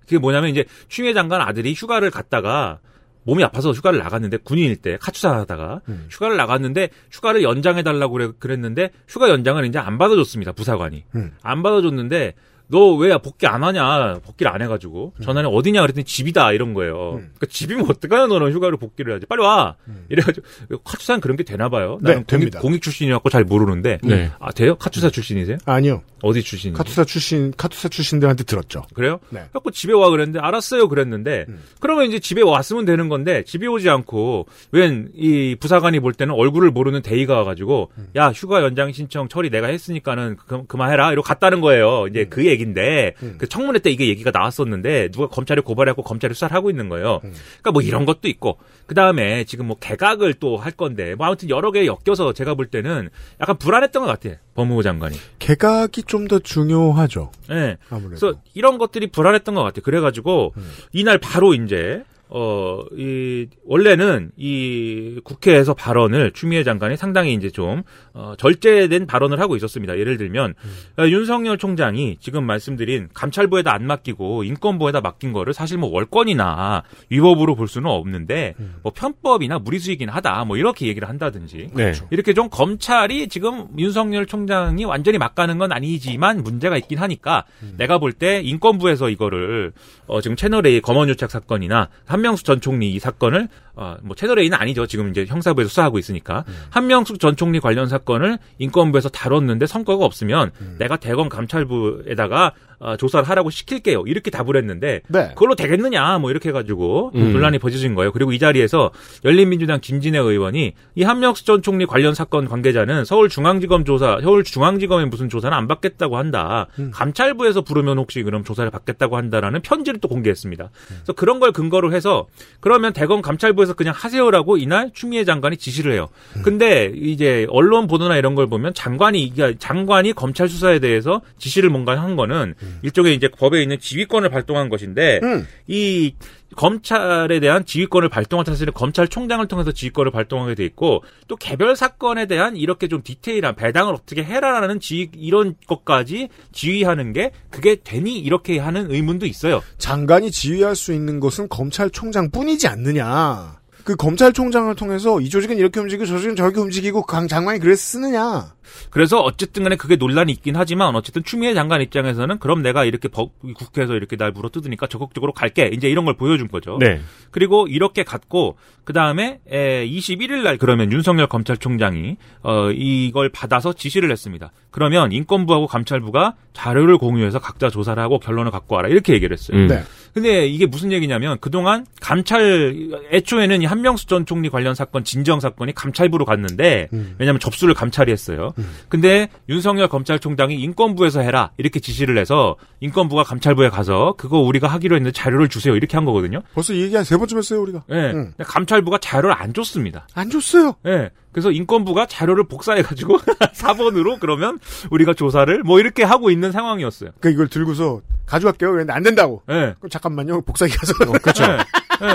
그게 뭐냐면 이제 추미애 장관 아들이 휴가를 갔다가 몸이 아파서 휴가를 나갔는데 군인일 때 카투사 하다가 휴가를 나갔는데 휴가를 연장해 달라고 그래, 그랬는데 휴가 연장을 이제 안 받아줬습니다 부사관이. 안 받아줬는데 너 왜 복귀 안 하냐 복귀를 안 해가지고 전화를 어디냐 그랬더니 집이다 이런 거예요. 그러니까 집이면 어떡하냐 너는 휴가를 복귀를 해야지 빨리 와 이래가지고 카투사는 그런 게 되나 봐요. 네, 나는 공익, 됩니다. 공익 출신이었고 잘 모르는데 네. 아 돼요? 카투사 출신이세요? 아니요. 어디 출신이세요? 카투사 출신 카투사 출신들한테 들었죠. 그래요? 네. 그래갖고 집에 와 그랬는데 알았어요 그랬는데 그러면 이제 집에 왔으면 되는 건데 집에 오지 않고 웬 이 부사관이 볼 때는 얼굴을 모르는 대의가 와가지고 야 휴가 연장 신청 처리 내가 했으니까는 그, 그만해라 이러고 갔다는 거예요. 이제 그 얘기 인데 그 청문회 때 이게 얘기가 나왔었는데 누가 검찰에 고발해갖고 검찰이 수사를 하고 있는 거예요. 그러니까 뭐 이런 것도 있고 그 다음에 지금 뭐 개각을 또 할 건데 뭐 아무튼 여러 개 엮여서 제가 볼 때는 약간 불안했던 것 같아요. 법무부 장관이. 개각이 좀 더 중요하죠. 네. 아무래도. 그래서 이런 것들이 불안했던 것 같아요. 그래가지고 이날 바로 이제 어, 이, 원래는 이 국회에서 발언을 추미애 장관이 상당히 이제 좀, 어, 절제된 발언을 하고 있었습니다. 예를 들면, 어, 윤석열 총장이 지금 말씀드린 감찰부에다 안 맡기고 인권부에다 맡긴 거를 사실 뭐 월권이나 위법으로 볼 수는 없는데, 뭐 편법이나 무리수이긴 하다, 뭐 이렇게 얘기를 한다든지. 네. 이렇게 좀 검찰이 지금 윤석열 총장이 완전히 막가는 건 아니지만 문제가 있긴 하니까 내가 볼 때 인권부에서 이거를 어 지금 채널A 검언유착 사건이나 한 명숙 전 총리 이 사건을 어 뭐 채널A는 아니죠 지금 이제 형사부에서 수사하고 있으니까 한명숙 전 총리 관련 사건을 인권부에서 다뤘는데 성과가 없으면 내가 대검 감찰부에다가 어, 조사를 하라고 시킬게요 이렇게 답을 했는데 네. 그걸로 되겠느냐 뭐 이렇게 해가지고 음. 논란이 벌어진 거예요. 그리고 이 자리에서 열린민주당 김진애 의원이 이 한명숙 전 총리 관련 사건 관계자는 서울중앙지검 조사, 서울중앙지검의 무슨 조사는 안 받겠다고 한다. 감찰부에서 부르면 혹시 그럼 조사를 받겠다고 한다라는 편지를 또 공개했습니다. 그래서 그런 걸 근거로 해서 그러면 대검 감찰부 에서 그냥 하세요라고 이날 추미애 장관이 지시를 해요. 근데 이제 언론 보도나 이런 걸 보면 장관이 이게 장관이 검찰 수사에 대해서 지시를 뭔가 한 거는 일종의 이제 법에 있는 지휘권을 발동한 것인데 이 검찰에 대한 지휘권을 발동한 사실은 검찰총장을 통해서 지휘권을 발동하게 돼 있고 또 개별 사건에 대한 이렇게 좀 디테일한 배당을 어떻게 해라라는 지휘 이런 것까지 지휘하는 게 그게 되니 이렇게 하는 의문도 있어요. 장관이 지휘할 수 있는 것은 검찰총장뿐이지 않느냐. 그 검찰총장을 통해서 이 조직은 이렇게 움직이고 저 조직은 저렇게 움직이고 강 장관이 그래서 쓰느냐. 그래서 어쨌든 간에 그게 논란이 있긴 하지만 어쨌든 추미애 장관 입장에서는 그럼 내가 이렇게 법, 국회에서 이렇게 날 물어뜯으니까 적극적으로 갈게. 이제 이런 걸 보여준 거죠. 네. 그리고 이렇게 갔고 그 다음에 21일 날 그러면 윤석열 검찰총장이 어 이걸 받아서 지시를 했습니다. 그러면 인권부하고 감찰부가 자료를 공유해서 각자 조사를 하고 결론을 갖고 와라 이렇게 얘기를 했어요. 음. 네. 근데 이게 무슨 얘기냐면 그동안 감찰 애초에는 이 한명수 전 총리 관련 사건 진정 사건이 감찰부로 갔는데 왜냐하면 접수를 감찰이 했어요. 근데 윤석열 검찰총장이 인권부에서 해라 이렇게 지시를 해서 인권부가 감찰부에 가서 그거 우리가 하기로 했는데 자료를 주세요 이렇게 한 거거든요. 벌써 이 얘기 한 세 번쯤 했어요, 우리가. 예. 응. 근데 감찰부가 자료를 안 줬습니다. 안 줬어요. 예. 그래서 인권부가 자료를 복사해가지고 4번으로 그러면 우리가 조사를 뭐 이렇게 하고 있는 상황이었어요. 그러니까 이걸 들고서 가져갈게요. 그랬는데 안 된다고. 예. 그럼 잠깐만요. 복사기 가서. 그렇죠. 예.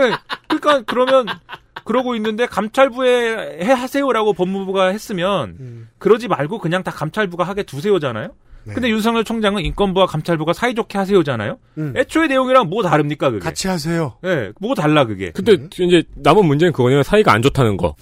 예. 그러니까 그러면 그러고 있는데 감찰부에 해 하세요라고 법무부가 했으면 그러지 말고 그냥 다 감찰부가 하게 두세요잖아요. 근데 윤석열 총장은 인권부와 감찰부가 사이좋게 하세요잖아요. 음. 애초에 내용이랑 뭐 다릅니까 그게? 같이 하세요. 예, 뭐 달라 그게. 근데 이제 남은 문제는 그거네요. 사이가 안 좋다는 거.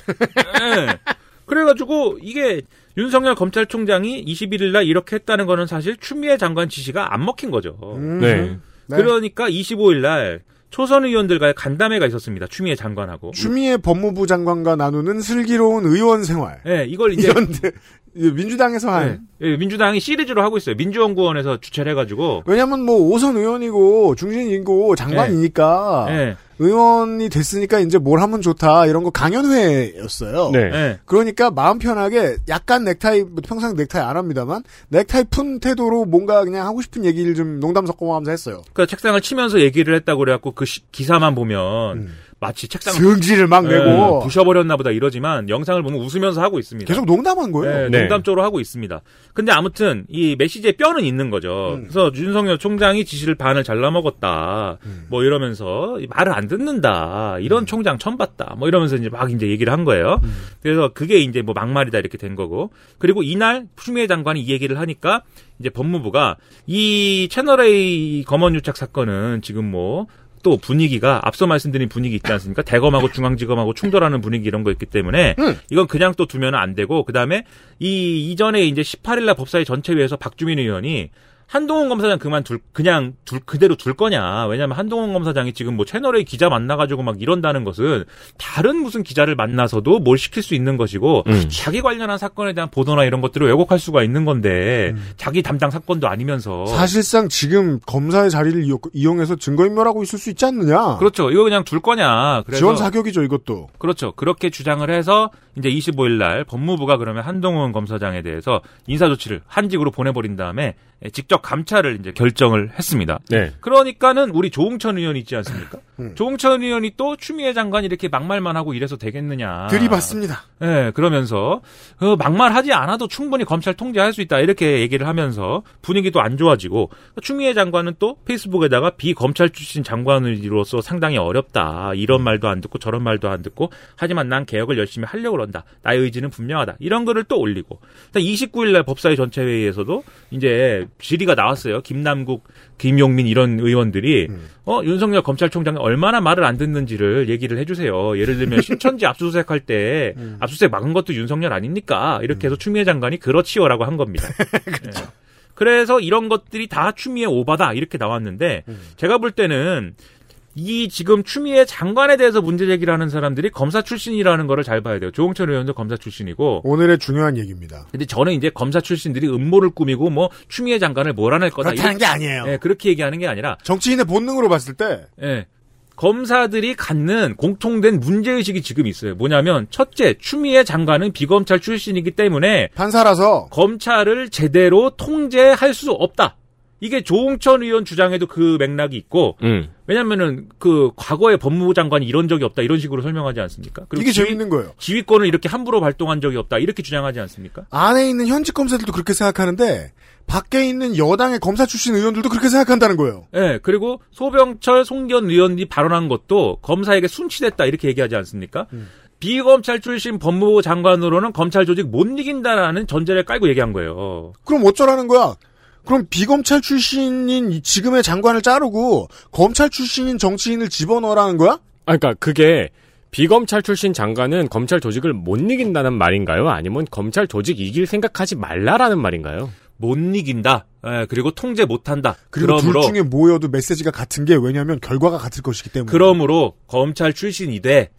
예. 그래가지고 이게 윤석열 검찰총장이 21일 날 이렇게 했다는 거는 사실 추미애 장관 지시가 안 먹힌 거죠. 음. 네. 그러니까 25일 날 초선 의원들과의 간담회가 있었습니다. 추미애 장관하고. 추미애 법무부 장관과 나누는 슬기로운 의원 생활. 예, 이걸 이제 이런 데- 민주당에서 한. 예, 민주당이 시리즈로 하고 있어요. 민주연구원에서 주최를 해가지고. 왜냐면 뭐 오선 의원이고 중진이고 장관이니까 예. 의원이 됐으니까 이제 뭘 하면 좋다 이런 거 강연회였어요. 네. 예. 그러니까 마음 편하게 약간 넥타이 뭐 평상 넥타이 안 합니다만 넥타이 푼 태도로 뭔가 그냥 하고 싶은 얘기를 좀 농담 섞어가면서 했어요. 그 책상을 치면서 얘기를 했다고 그래갖고 그 시- 기사만 보면 마치 책상을 승질을 막 예, 내고 부셔버렸나 보다 이러지만 영상을 보면 웃으면서 하고 있습니다. 계속 농담한 거예요. 네, 네. 농담적으로 하고 있습니다. 근데 아무튼 이 메시지에 뼈는 있는 거죠. 음. 그래서 윤석열 총장이 지시를 반을 잘라 먹었다. 음. 뭐 이러면서 말을 안 듣는다. 이런 총장 처음 봤다. 뭐 이러면서 이제 막 이제 얘기를 한 거예요. 음. 그래서 그게 이제 뭐 막말이다 이렇게 된 거고. 그리고 이날 추미애 장관이 이 얘기를 하니까 이제 법무부가 이 채널A 검언 유착 사건은 지금 뭐 또 분위기가 앞서 말씀드린 분위기 있지 않습니까? 대검하고 중앙지검하고 충돌하는 분위기 이런 거 있기 때문에 음. 이건 그냥 또 두면 안 되고 그다음에 이 이전에 이제 18일 날 법사위 전체회에서 박주민 의원이 한동훈 검사장 그만 둘 그냥 둘 그대로 둘 거냐 왜냐하면 한동훈 검사장이 지금 뭐 채널A 기자 만나가지고 막 이런다는 것은 다른 무슨 기자를 만나서도 뭘 시킬 수 있는 것이고 음. 자기 관련한 사건에 대한 보도나 이런 것들을 왜곡할 수가 있는 건데 자기 담당 사건도 아니면서 사실상 지금 검사의 자리를 이용- 이용해서 증거인멸하고 있을 수 있지 않느냐. 그렇죠 이거 그냥 둘 거냐 그래서 지원 사격이죠 이것도. 그렇죠. 그렇게 주장을 해서 이제 25일 날 법무부가 그러면 한동훈 검사장에 대해서 인사 조치를 한직으로 보내버린 다음에 직접 감찰을 이제 결정을 했습니다. 네. 그러니까는 우리 조홍천 의원 있지 않습니까? 음. 조홍천 의원이 또 추미애 장관이 이렇게 막말만 하고 이래서 되겠느냐. 들이받습니다. 예, 그러면서 어, 막말하지 않아도 충분히 검찰 통제할 수 있다 이렇게 얘기를 하면서 분위기도 안 좋아지고 추미애 장관은 또 페이스북에다가 비검찰 출신 장관으로서 상당히 어렵다 이런 말도 안 듣고 저런 말도 안 듣고 하지만 난 개혁을 열심히 하려고 그런다 나의 의지는 분명하다 이런 글을 또 올리고 29일 날 법사위 전체 회의에서도 이제 질의가 나왔어요 김남국 김용민 이런 의원들이 어 윤석열 검찰총장이 얼마나 말을 안 듣는지를 얘기를 해주세요. 예를 들면 신천지 압수수색할 때 압수수색 막은 것도 윤석열 아닙니까? 이렇게 해서 추미애 장관이 그렇지요라고 한 겁니다. 네. 그래서 이런 것들이 다 추미애 오바다 이렇게 나왔는데 제가 볼 때는 이 지금 추미애 장관에 대해서 문제 제기를 하는 사람들이 검사 출신이라는 거를 잘 봐야 돼요. 조홍철 의원도 검사 출신이고 오늘의 중요한 얘기입니다. 근데 저는 이제 검사 출신들이 음모를 꾸미고 뭐 추미애 장관을 몰아낼 거다 그렇다는 이렇게- 게 아니에요. 예, 그렇게 얘기하는 게 아니라 정치인의 본능으로 봤을 때 예. 검사들이 갖는 공통된 문제의식이 지금 있어요. 뭐냐면, 첫째, 추미애 장관은 비검찰 출신이기 때문에 판사라서 검찰을 제대로 통제할 수 없다. 이게 조홍천 의원 주장에도 그 맥락이 있고, 음. 왜냐면은 그 과거에 법무부 장관이 이런 적이 없다 이런 식으로 설명하지 않습니까? 그리고 이게 지휘, 재밌는 거예요. 지휘권을 이렇게 함부로 발동한 적이 없다 이렇게 주장하지 않습니까? 안에 있는 현직 검사들도 그렇게 생각하는데 밖에 있는 여당의 검사 출신 의원들도 그렇게 생각한다는 거예요. 예, 그리고 소병철, 송견 의원이 발언한 것도 검사에게 순치됐다 이렇게 얘기하지 않습니까? 비검찰 출신 법무부 장관으로는 검찰 조직 못 이긴다라는 전제를 깔고 얘기한 거예요. 그럼 어쩌라는 거야? 그럼 비검찰 출신인 이 지금의 장관을 자르고 검찰 출신인 정치인을 집어넣으라는 거야? 아, 그러니까 그게 비검찰 출신 장관은 검찰 조직을 못 이긴다는 말인가요? 아니면 검찰 조직 이길 생각하지 말라라는 말인가요? 못 이긴다. 예, 그리고 통제 못한다. 그리고 그러므로 둘 중에 모여도 메시지가 같은 게 왜냐하면 결과가 같을 것이기 때문에. 그러므로 검찰 출신이 돼.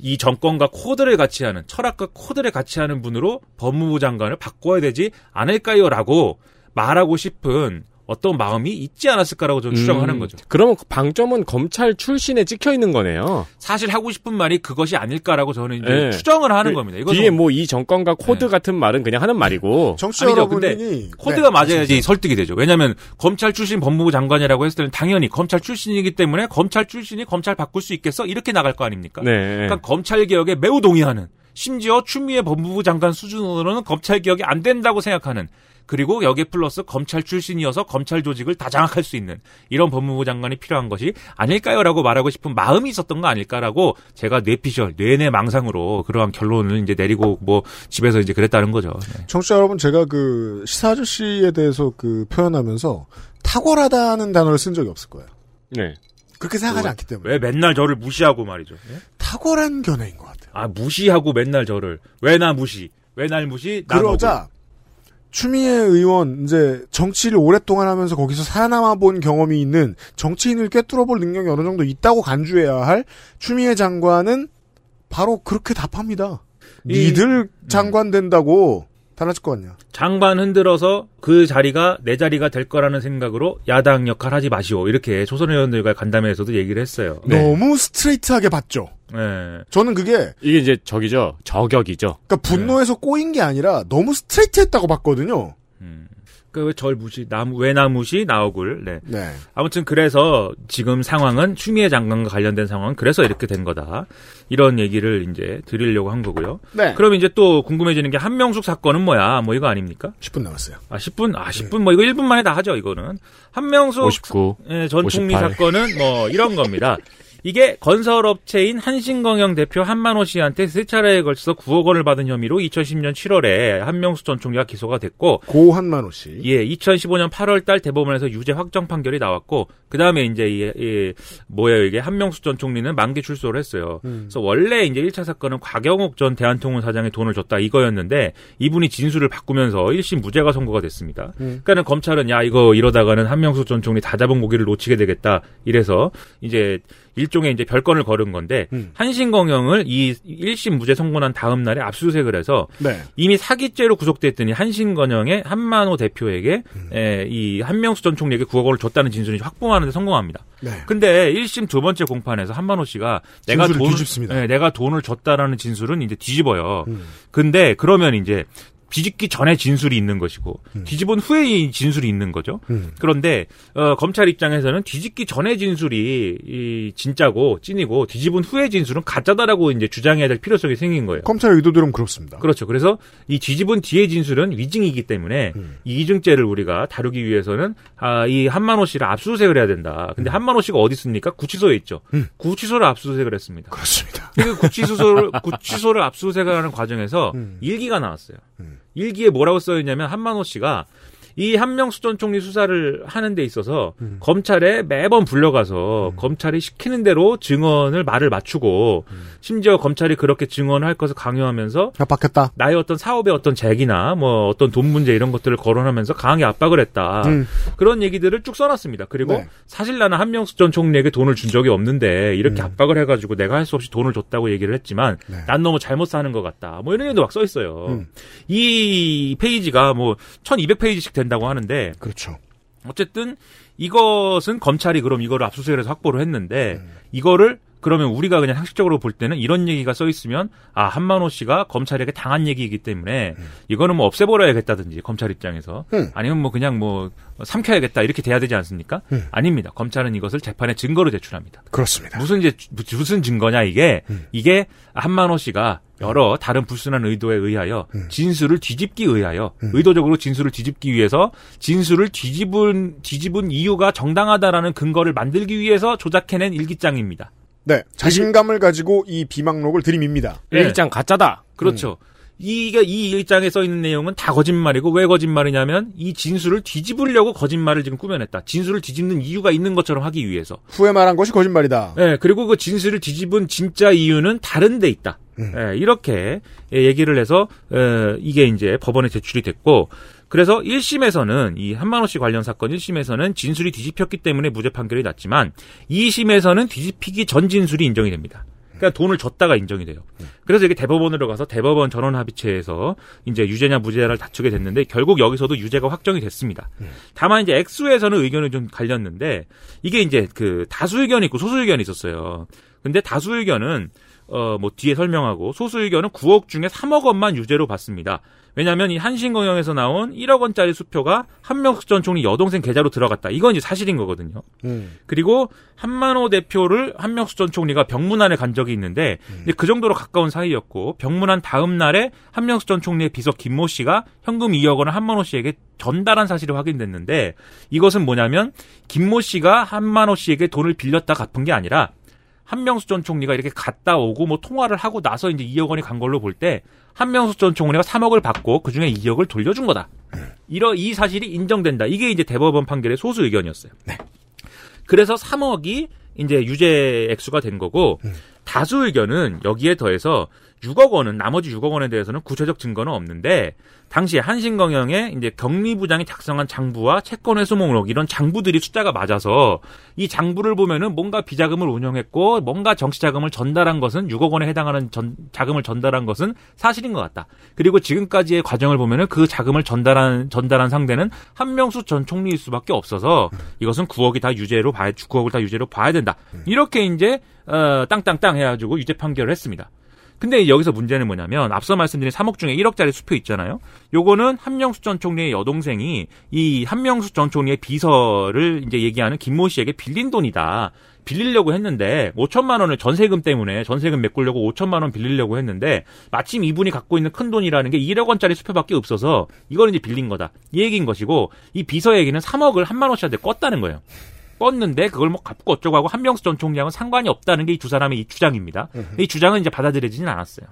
이 정권과 코드를 같이 하는 철학과 코드를 같이 하는 분으로 법무부 장관을 바꿔야 되지 않을까요라고 말하고 싶은 어떤 마음이 있지 않았을까라고 저는 추정하는 음, 거죠. 그러면 그 방점은 검찰 출신에 찍혀 있는 거네요. 사실 하고 싶은 말이 그것이 아닐까라고 저는 이제 네. 추정을 하는 그 겁니다. 이거 뒤에 뭐 이 정권과 코드 같은 말은 그냥 하는 말이고. 정치 아니죠. 근데 여러분이 코드가 네, 맞아야지 설득이 되죠. 왜냐하면 검찰 출신 법무부 장관이라고 했을 때는 당연히 검찰 출신이기 때문에 검찰 출신이 검찰 바꿀 수 있겠어 이렇게 나갈 거 아닙니까? 네. 그러니까 검찰 개혁에 매우 동의하는 심지어 추미애 법무부 장관 수준으로는 검찰 개혁이 안 된다고 생각하는 그리고 여기에 플러스 검찰 출신이어서 검찰 조직을 다 장악할 수 있는 이런 법무부 장관이 필요한 것이 아닐까요라고 말하고 싶은 마음이 있었던 거 아닐까라고 제가 뇌피셜 뇌내 망상으로 그러한 결론을 이제 내리고 뭐 집에서 이제 그랬다는 거죠. 네. 청취자 여러분, 제가 그 시사 아저씨에 대해서 그 표현하면서 탁월하다는 단어를 쓴 적이 없을 거예요. 네. 그렇게 생각하지 않기 때문에. 왜 맨날 저를 무시하고 말이죠. 예? 탁월한 견해인 것 같아요. 아 무시하고 맨날 저를 왜 나 무시 왜 날 무시 나 그러자 추미애 의원 이제 정치를 오랫동안 하면서 거기서 살아남아 본 경험이 있는 정치인을 꿰뚫어 볼 능력이 어느 정도 있다고 간주해야 할 추미애 장관은 바로 그렇게 답합니다. 이- 니들 장관 된다고 달라질 거 아니야. 장관 흔들어서 그 자리가 내 자리가 될 거라는 생각으로 야당 역할 하지 마시오 이렇게 조선 의원들과의 간담회에서도 얘기를 했어요. 너무 스트레이트하게 봤죠. 네. 저는 그게 이게 이제 저기죠. 저격이죠. 그러니까 분노해서 꼬인 게 아니라 너무 스트레이트했다고 봤거든요. 그절 무시 나왜나 무시 나오굴 네. 네. 아무튼 그래서 지금 상황은 추미애 장관과 관련된 상황은 그래서 이렇게 된 거다. 이런 얘기를 이제 드리려고 한 거고요. 네. 그럼 이제 또 궁금해지는 게 한명숙 사건은 뭐야? 뭐 이거 아닙니까? 10분 남았어요. 아 10분? 아 10분 뭐 이거 1분 만에 다 하죠, 이거는. 한명숙 59, 예, 전 총리 58. 사건은 뭐 이런 겁니다. 이게 건설업체인 한신경영 대표 한만호 씨한테 세 차례에 걸쳐서 9억 원을 받은 혐의로 2010년 7월에 한명숙 전 총리가 기소가 됐고 고 한만호 씨. 예, 2015년 8월 달 대법원에서 유죄 확정 판결이 나왔고 그다음에 이제 이, 이 뭐예요, 이게 한명숙 전 총리는 만기 출소를 했어요. 음. 그래서 원래 이제 1차 사건은 곽영욱 전 대한통운 사장이 돈을 줬다 이거였는데 이분이 진술을 바꾸면서 1심 무죄가 선고가 됐습니다. 음. 그러니까는 검찰은 야 이거 이러다가는 한명숙 전 총리 다 잡은 고기를 놓치게 되겠다 이래서 이제 일종의 이제 별건을 걸은 건데 음. 한신경영을 이 1심 무죄 선고 난 다음 날에 압수수색을 해서 네. 이미 사기죄로 구속됐더니 한신건영의 한만호 대표에게 음. 에, 이 한명수 전 총리에게 9억 원을 줬다는 진술이 확보하는 데 성공합니다. 네. 근데 1심 두 번째 공판에서 한만호 씨가 내가 뒤집습니다. 예, 내가 돈을 줬다라는 진술은 이제 뒤집어요. 음. 근데 그러면 이제 뒤집기 전에 진술이 있는 것이고 뒤집은 후에 이 진술이 있는 거죠. 음. 그런데 어, 검찰 입장에서는 뒤집기 전에 진술이 이 진짜고 찐이고 뒤집은 후에 진술은 가짜다라고 이제 주장해야 될 필요성이 생긴 거예요. 검찰의 의도대로는 그렇습니다. 그렇죠. 그래서 이 뒤집은 뒤의 진술은 위증이기 때문에 음. 이 이증죄를 우리가 다루기 위해서는 아, 이 한만호 씨를 압수수색을 해야 된다. 근데 한만호 씨가 어디 있습니까? 구치소에 있죠. 음. 구치소를 압수수색을 했습니다. 그렇습니다. 그 구치소를 구치소를 압수수색을 하는 과정에서 음. 일기가 나왔어요. 일기에 뭐라고 써 있냐면 한만호 씨가 이 한명수 전 총리 수사를 하는 데 있어서 음. 검찰에 매번 불려가서 검찰이 시키는 대로 증언을 말을 맞추고 음. 심지어 검찰이 그렇게 증언을 할 것을 강요하면서 협박했다. 나의 어떤 사업의 어떤 재기나 뭐 어떤 돈 문제 이런 것들을 거론하면서 강하게 압박을 했다. 음. 그런 얘기들을 쭉 써놨습니다. 그리고 네. 사실 나는 한명숙 전 총리에게 돈을 준 적이 없는데 음. 이렇게 압박을 해가지고 내가 할 수 없이 돈을 줬다고 얘기를 했지만 네. 난 너무 잘못 사는 것 같다. 뭐 이런 얘기도 막 써 있어요. 음. 이 페이지가 뭐 1200페이지씩 된 다고 하는데 그렇죠. 어쨌든 이것은 검찰이 그럼 이거를 압수수색을 해서 확보를 했는데 음. 이거를 그러면 우리가 그냥 상식적으로 볼 때는 이런 얘기가 써 있으면 아 한만호 씨가 검찰에게 당한 얘기이기 때문에 이거는 뭐 없애버려야겠다든지 검찰 입장에서 음. 아니면 뭐 그냥 뭐 삼켜야겠다 이렇게 돼야 되지 않습니까? 음. 아닙니다. 검찰은 이것을 재판에 증거로 제출합니다. 그렇습니다. 무슨 이제 주- 무슨 증거냐 이게 이게 한만호 씨가 여러 다른 불순한 의도에 의하여 진술을 뒤집기 의하여 의도적으로 진술을 뒤집기 위해서 진술을 뒤집은 뒤집은 이유가 정당하다라는 근거를 만들기 위해서 조작해낸 일기장입니다. 네. 자신감을 가지고 이 비망록을 들이밉니다. 네. 일장 가짜다. 그렇죠. 이게 이 일장에 써 있는 내용은 다 거짓말이고 왜 거짓말이냐면 이 진술을 뒤집으려고 거짓말을 지금 꾸며냈다. 진술을 뒤집는 이유가 있는 것처럼 하기 위해서. 후에 말한 것이 거짓말이다. 예, 그리고 그 진술을 뒤집은 진짜 이유는 다른 데 있다. 음. 예, 이렇게 예, 얘기를 해서 에, 이게 이제 법원에 제출이 됐고 그래서 1심에서는 이 한만호 씨 관련 사건 1심에서는 진술이 뒤집혔기 때문에 무죄 판결이 났지만 2심에서는 뒤집히기 전 진술이 인정이 됩니다. 그러니까 돈을 줬다가 인정이 돼요. 그래서 이게 대법원으로 가서 대법원 전원 합의체에서 이제 유죄냐 무죄냐를 다투게 됐는데 결국 여기서도 유죄가 확정이 됐습니다. 다만 이제 액수에서는 의견이 좀 갈렸는데 이게 이제 그 다수 의견이 있고 소수 의견이 있었어요. 근데 다수 의견은 어 뭐 뒤에 설명하고 소수 의견은 9억 중에 3억 원만 유죄로 받습니다. 왜냐하면 이 한신경영에서 나온 1억 원짜리 수표가 한명숙 전 총리 여동생 계좌로 들어갔다. 이건 이제 사실인 거거든요. 음. 그리고 한만호 대표를 한명숙 전 총리가 병문안에 간 적이 있는데 이제 그 정도로 가까운 사이였고 병문안 다음 날에 한명숙 전 총리의 비서 김모 씨가 현금 2억 원을 한만호 씨에게 전달한 사실이 확인됐는데 이것은 뭐냐면 김모 씨가 한만호 씨에게 돈을 빌렸다 갚은 게 아니라 한명수 전 총리가 이렇게 갔다 오고 뭐 통화를 하고 나서 이제 2억 원이 간 걸로 볼 때 한명수 전 총리가 3억을 받고 그 중에 2억을 돌려준 거다. 이러 이 사실이 인정된다. 이게 이제 대법원 판결의 소수 의견이었어요. 그래서 3억이 이제 유죄 액수가 된 거고 다수 의견은 여기에 더해서 6억 원은 나머지 6억 원에 대해서는 구체적 증거는 없는데 당시 한신경영의 이제 경리부장이 작성한 장부와 채권 회수 목록 이런 장부들이 숫자가 맞아서 이 장부를 보면은 뭔가 비자금을 운영했고 뭔가 정치 자금을 전달한 것은 6억 원에 해당하는 전, 자금을 전달한 것은 사실인 것 같다. 그리고 지금까지의 과정을 보면은 그 자금을 전달한 전달한 상대는 한명수 전 총리일 수밖에 없어서 이것은 9억이 다 유죄로 봐야 9억을 다 유죄로 봐야 된다. 이렇게 이제 어, 땅땅땅 해가지고 유죄 판결을 했습니다. 근데 여기서 문제는 뭐냐면 앞서 말씀드린 3억 중에 1억짜리 수표 있잖아요. 요거는 한명수 전 총리의 여동생이 이 한명수 전 총리의 비서를 이제 얘기하는 김모 씨에게 빌린 돈이다. 빌리려고 했는데 5천만 원을 전세금 때문에 전세금 메꾸려고 5천만 원 빌리려고 했는데 마침 이분이 갖고 있는 큰 돈이라는 게 1억 원짜리 수표밖에 없어서 이걸 이제 빌린 거다. 이 얘기인 것이고 이 비서 얘기는 3억을 한만호 씨한테 껐다는 거예요. 껐는데 그걸 뭐 갚고 어쩌고 하고 한명수 전 총리하고는 상관이 없다는 게 이 두 사람의 이 주장입니다. 이 주장은 이제 받아들여지진 않았어요.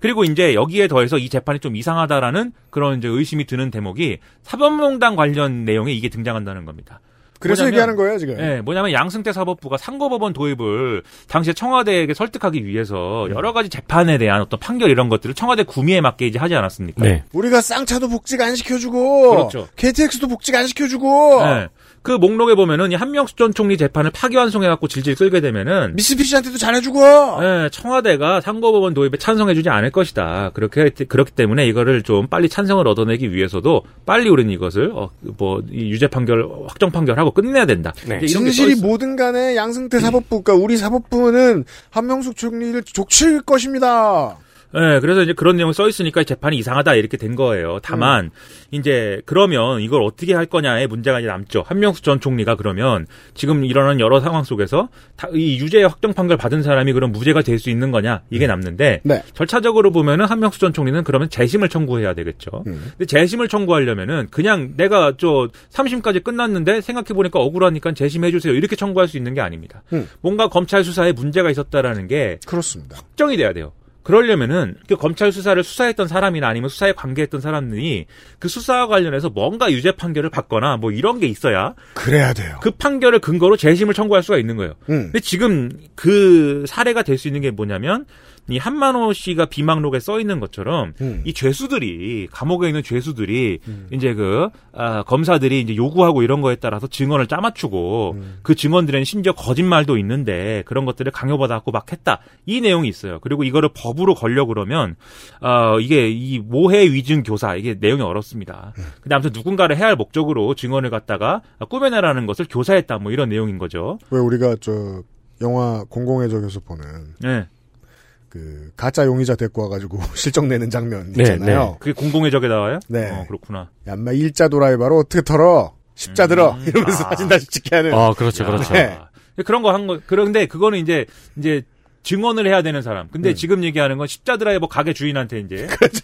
그리고 이제 여기에 더해서 이 재판이 좀 이상하다라는 그런 이제 의심이 드는 대목이 사법농단 관련 내용에 이게 등장한다는 겁니다. 그래서 뭐냐면- 얘기하는 거예요, 지금. 네, 뭐냐면 양승태 사법부가 상고법원 도입을 당시에 청와대에게 설득하기 위해서 여러 가지 재판에 대한 어떤 판결 이런 것들을 청와대 구미에 맞게 이제 하지 않았습니까? 우리가 쌍차도 복직 안 시켜주고, 그렇죠. KTX도 복직 안 시켜주고, 네. 그 목록에 보면은 이 한명수 전 총리 재판을 파기환송해갖고 질질 끌게 되면은 미쓰비시한테도 잘해주고, 네, 청와대가 상고법원 도입에 찬성해주지 않을 것이다. 그렇게 그렇기 때문에 이거를 좀 빨리 찬성을 얻어내기 위해서도 빨리 우리는 이것을 어, 뭐이 유죄 판결 확정 판결하고 끝내야 된다. 게 진실이. 뭐든 간에 양승태 사법부, 그러니까 우리 사법부는 한명숙 총리를 족칠 것입니다. 네, 그래서 이제 그런 내용이 써 있으니까 재판이 이상하다 이렇게 된 거예요. 다만 이제 그러면 이걸 어떻게 할 거냐의 문제가 이제 남죠. 한명수 전 총리가 그러면 지금 일어나는 여러 상황 속에서 다- 이 유죄 확정 판결 받은 사람이 그럼 무죄가 될 수 있는 거냐 이게 남는데 네. 절차적으로 보면은 한명수 전 총리는 그러면 재심을 청구해야 되겠죠. 근데 재심을 청구하려면은 그냥 내가 저 3심까지 끝났는데 생각해 보니까 억울하니까 재심해 주세요 이렇게 청구할 수 있는 게 아닙니다. 음. 뭔가 검찰 수사에 문제가 있었다라는 게 그렇습니다. 확정이 돼야 돼요. 그러려면은 그 검찰 수사를 수사했던 사람이나 아니면 수사에 관계했던 사람들이 그 수사와 관련해서 뭔가 유죄 판결을 받거나 뭐 이런 게 있어야 그래야 돼요. 그 판결을 근거로 재심을 청구할 수가 있는 거예요. 음. 근데 지금 그 사례가 될 수 있는 게 뭐냐면 이 한만호 씨가 비망록에 써 있는 것처럼 음. 이 죄수들이 감옥에 있는 죄수들이 이제 그 아, 검사들이 이제 요구하고 이런 거에 따라서 증언을 짜맞추고 음. 그 증언들에는 심지어 거짓말도 있는데 그런 것들을 강요받아갖고 막 했다 이 내용이 있어요. 그리고 이거를 법으로 걸려 그러면 어 이게 이 모해 위증 교사 이게 내용이 어렵습니다. 음. 근데 아무튼 누군가를 해할 목적으로 증언을 갖다가 꾸며내라는 것을 교사했다 뭐 이런 내용인 거죠. 왜 우리가 저, 영화 공공의 적에서 보는, 네. 그, 가짜 용의자 데리고 와가지고 실적 내는 장면 있잖아요. 그게 공공의 적에 나와요? 네. 어, 그렇구나. 야, 마 일자 도라이바로 어떻게 털어? 십자 들어. 이러면서 사진 다시 찍게 하는. 아, 그렇죠, 그렇죠. 네. 그런 거 한 거, 그런데 그거는 이제, 이제, 증언을 해야 되는 사람. 근데 지금 얘기하는 건 십자 드라이버 가게 주인한테 이제. 그렇죠.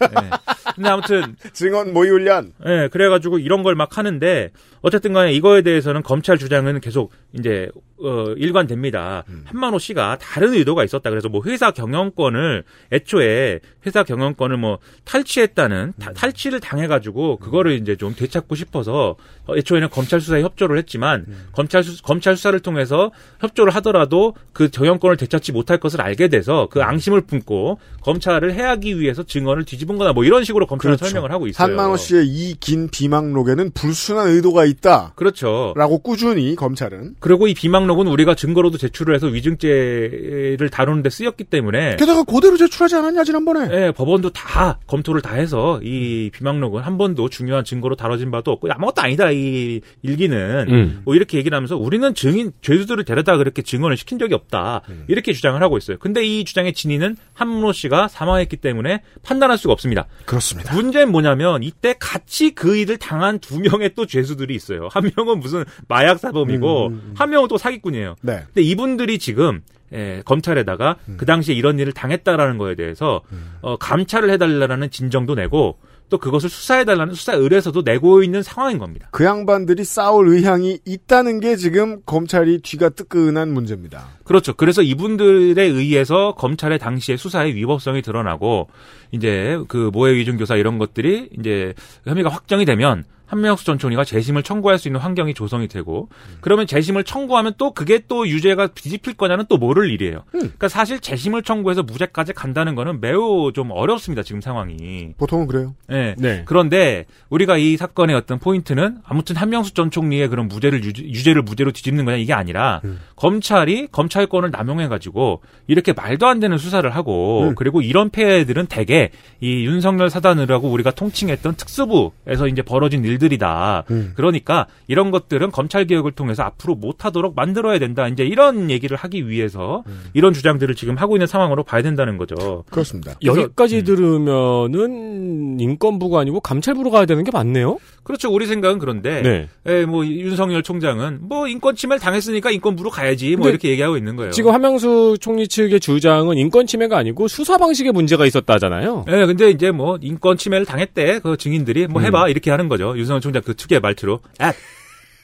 근데 아무튼. 증언 모의 훈련. 예, 그래가지고 이런 걸 막 하는데, 어쨌든 간에 이거에 대해서는 검찰 주장은 계속 이제, 어, 일관됩니다. 한만호 씨가 다른 의도가 있었다. 그래서 뭐 회사 경영권을, 애초에 회사 경영권을 뭐 탈취했다는, 타- 탈취를 당해가지고, 그거를 이제 좀 되찾고 싶어서, 어, 애초에는 검찰 수사에 협조를 했지만, 검찰 수, 검찰 수사를 통해서 협조를 하더라도 그 경영권을 되찾지 못할 것을 알게 돼서 그 앙심을 품고 검찰을 해하기 위해서 증언을 뒤집은 거다. 뭐 이런 식으로 검찰은 설명을 하고 있어요. 그렇죠. 한만호 씨의 이 긴 비망록에는 불순한 의도가 있다. 그렇죠. 라고 꾸준히 검찰은. 그리고 이 비망록은 우리가 증거로도 제출을 해서 위증죄를 다루는데 쓰였기 때문에 게다가 그대로 제출하지 않았냐, 지난번에. 예, 법원도 다 검토를 다 해서 이 비망록은 한 번도 중요한 증거로 다뤄진 바도 없고 아무것도 아니다 이 일기는 음. 뭐 이렇게 얘기를 하면서 우리는 증인 죄수들을 데려다 그렇게 증언을 시킨 적이 없다 이렇게 주장을 하고 있어요. 근데 이 주장의 진위는 한문호 씨가 사망했기 때문에 판단할 수가 없습니다. 그렇습니다. 문제는 뭐냐면 이때 같이 그 일을 당한 두 명의 또 죄수들이 있어요. 한 명은 무슨 마약 사범이고 음, 음, 음. 한 명은 또 사기꾼이에요. 네. 근데 이분들이 지금 예, 검찰에다가 음. 그 당시에 이런 일을 당했다라는 거에 대해서 어, 감찰을 해달라는 진정도 내고 또 그것을 수사해달라는 수사 의뢰서도 내고 있는 상황인 겁니다. 그 양반들이 싸울 의향이 있다는 게 지금 검찰이 뒤가 뜨끈한 문제입니다. 그렇죠. 그래서 이분들에 의해서 검찰의 당시의 수사의 위법성이 드러나고 이제 그 모해 위중 교사 이런 것들이 이제 혐의가 확정이 되면 한명수 전 총리가 재심을 청구할 수 있는 환경이 조성이 되고 그러면 재심을 청구하면 또 그게 또 유죄가 뒤집힐 거냐는 또 모를 일이에요. 그러니까 사실 재심을 청구해서 무죄까지 간다는 거는 매우 좀 어렵습니다. 지금 상황이. 보통은 그래요. 네. 네. 그런데 우리가 이 사건의 어떤 포인트는 아무튼 한명수 전 총리의 그런 무죄를 유죄, 유죄 를 무죄로 뒤집는 거냐 이게 아니라 검찰이 검찰권을 남용해 가지고 이렇게 말도 안 되는 수사를 하고 음. 그리고 이런 폐해들은 대개 이 윤석열 사단이라고 우리가 통칭했던 특수부에서 이제 벌어진 일들 이다. 음. 그러니까 이런 것들은 검찰 개혁을 통해서 앞으로 못 하도록 만들어야 된다. 이제 이런 얘기를 하기 위해서 이런 주장들을 지금 하고 있는 상황으로 봐야 된다는 거죠. 그렇습니다. 여기까지 들으면은 인권부가 아니고 감찰부로 가야 되는 게 맞네요. 그렇죠. 우리 생각은 그런데 네. 예, 뭐 윤석열 총장은 뭐 인권 침해를 당했으니까 인권부로 가야지 뭐 이렇게 얘기하고 있는 거예요. 지금 한명수 총리 측의 주장은 인권 침해가 아니고 수사 방식에 문제가 있었다잖아요. 예, 근데 이제 뭐 인권 침해를 당했대 그 증인들이 뭐 해봐 음. 이렇게 하는 거죠. 윤석 열 총장 그 특유의 말투로 앱,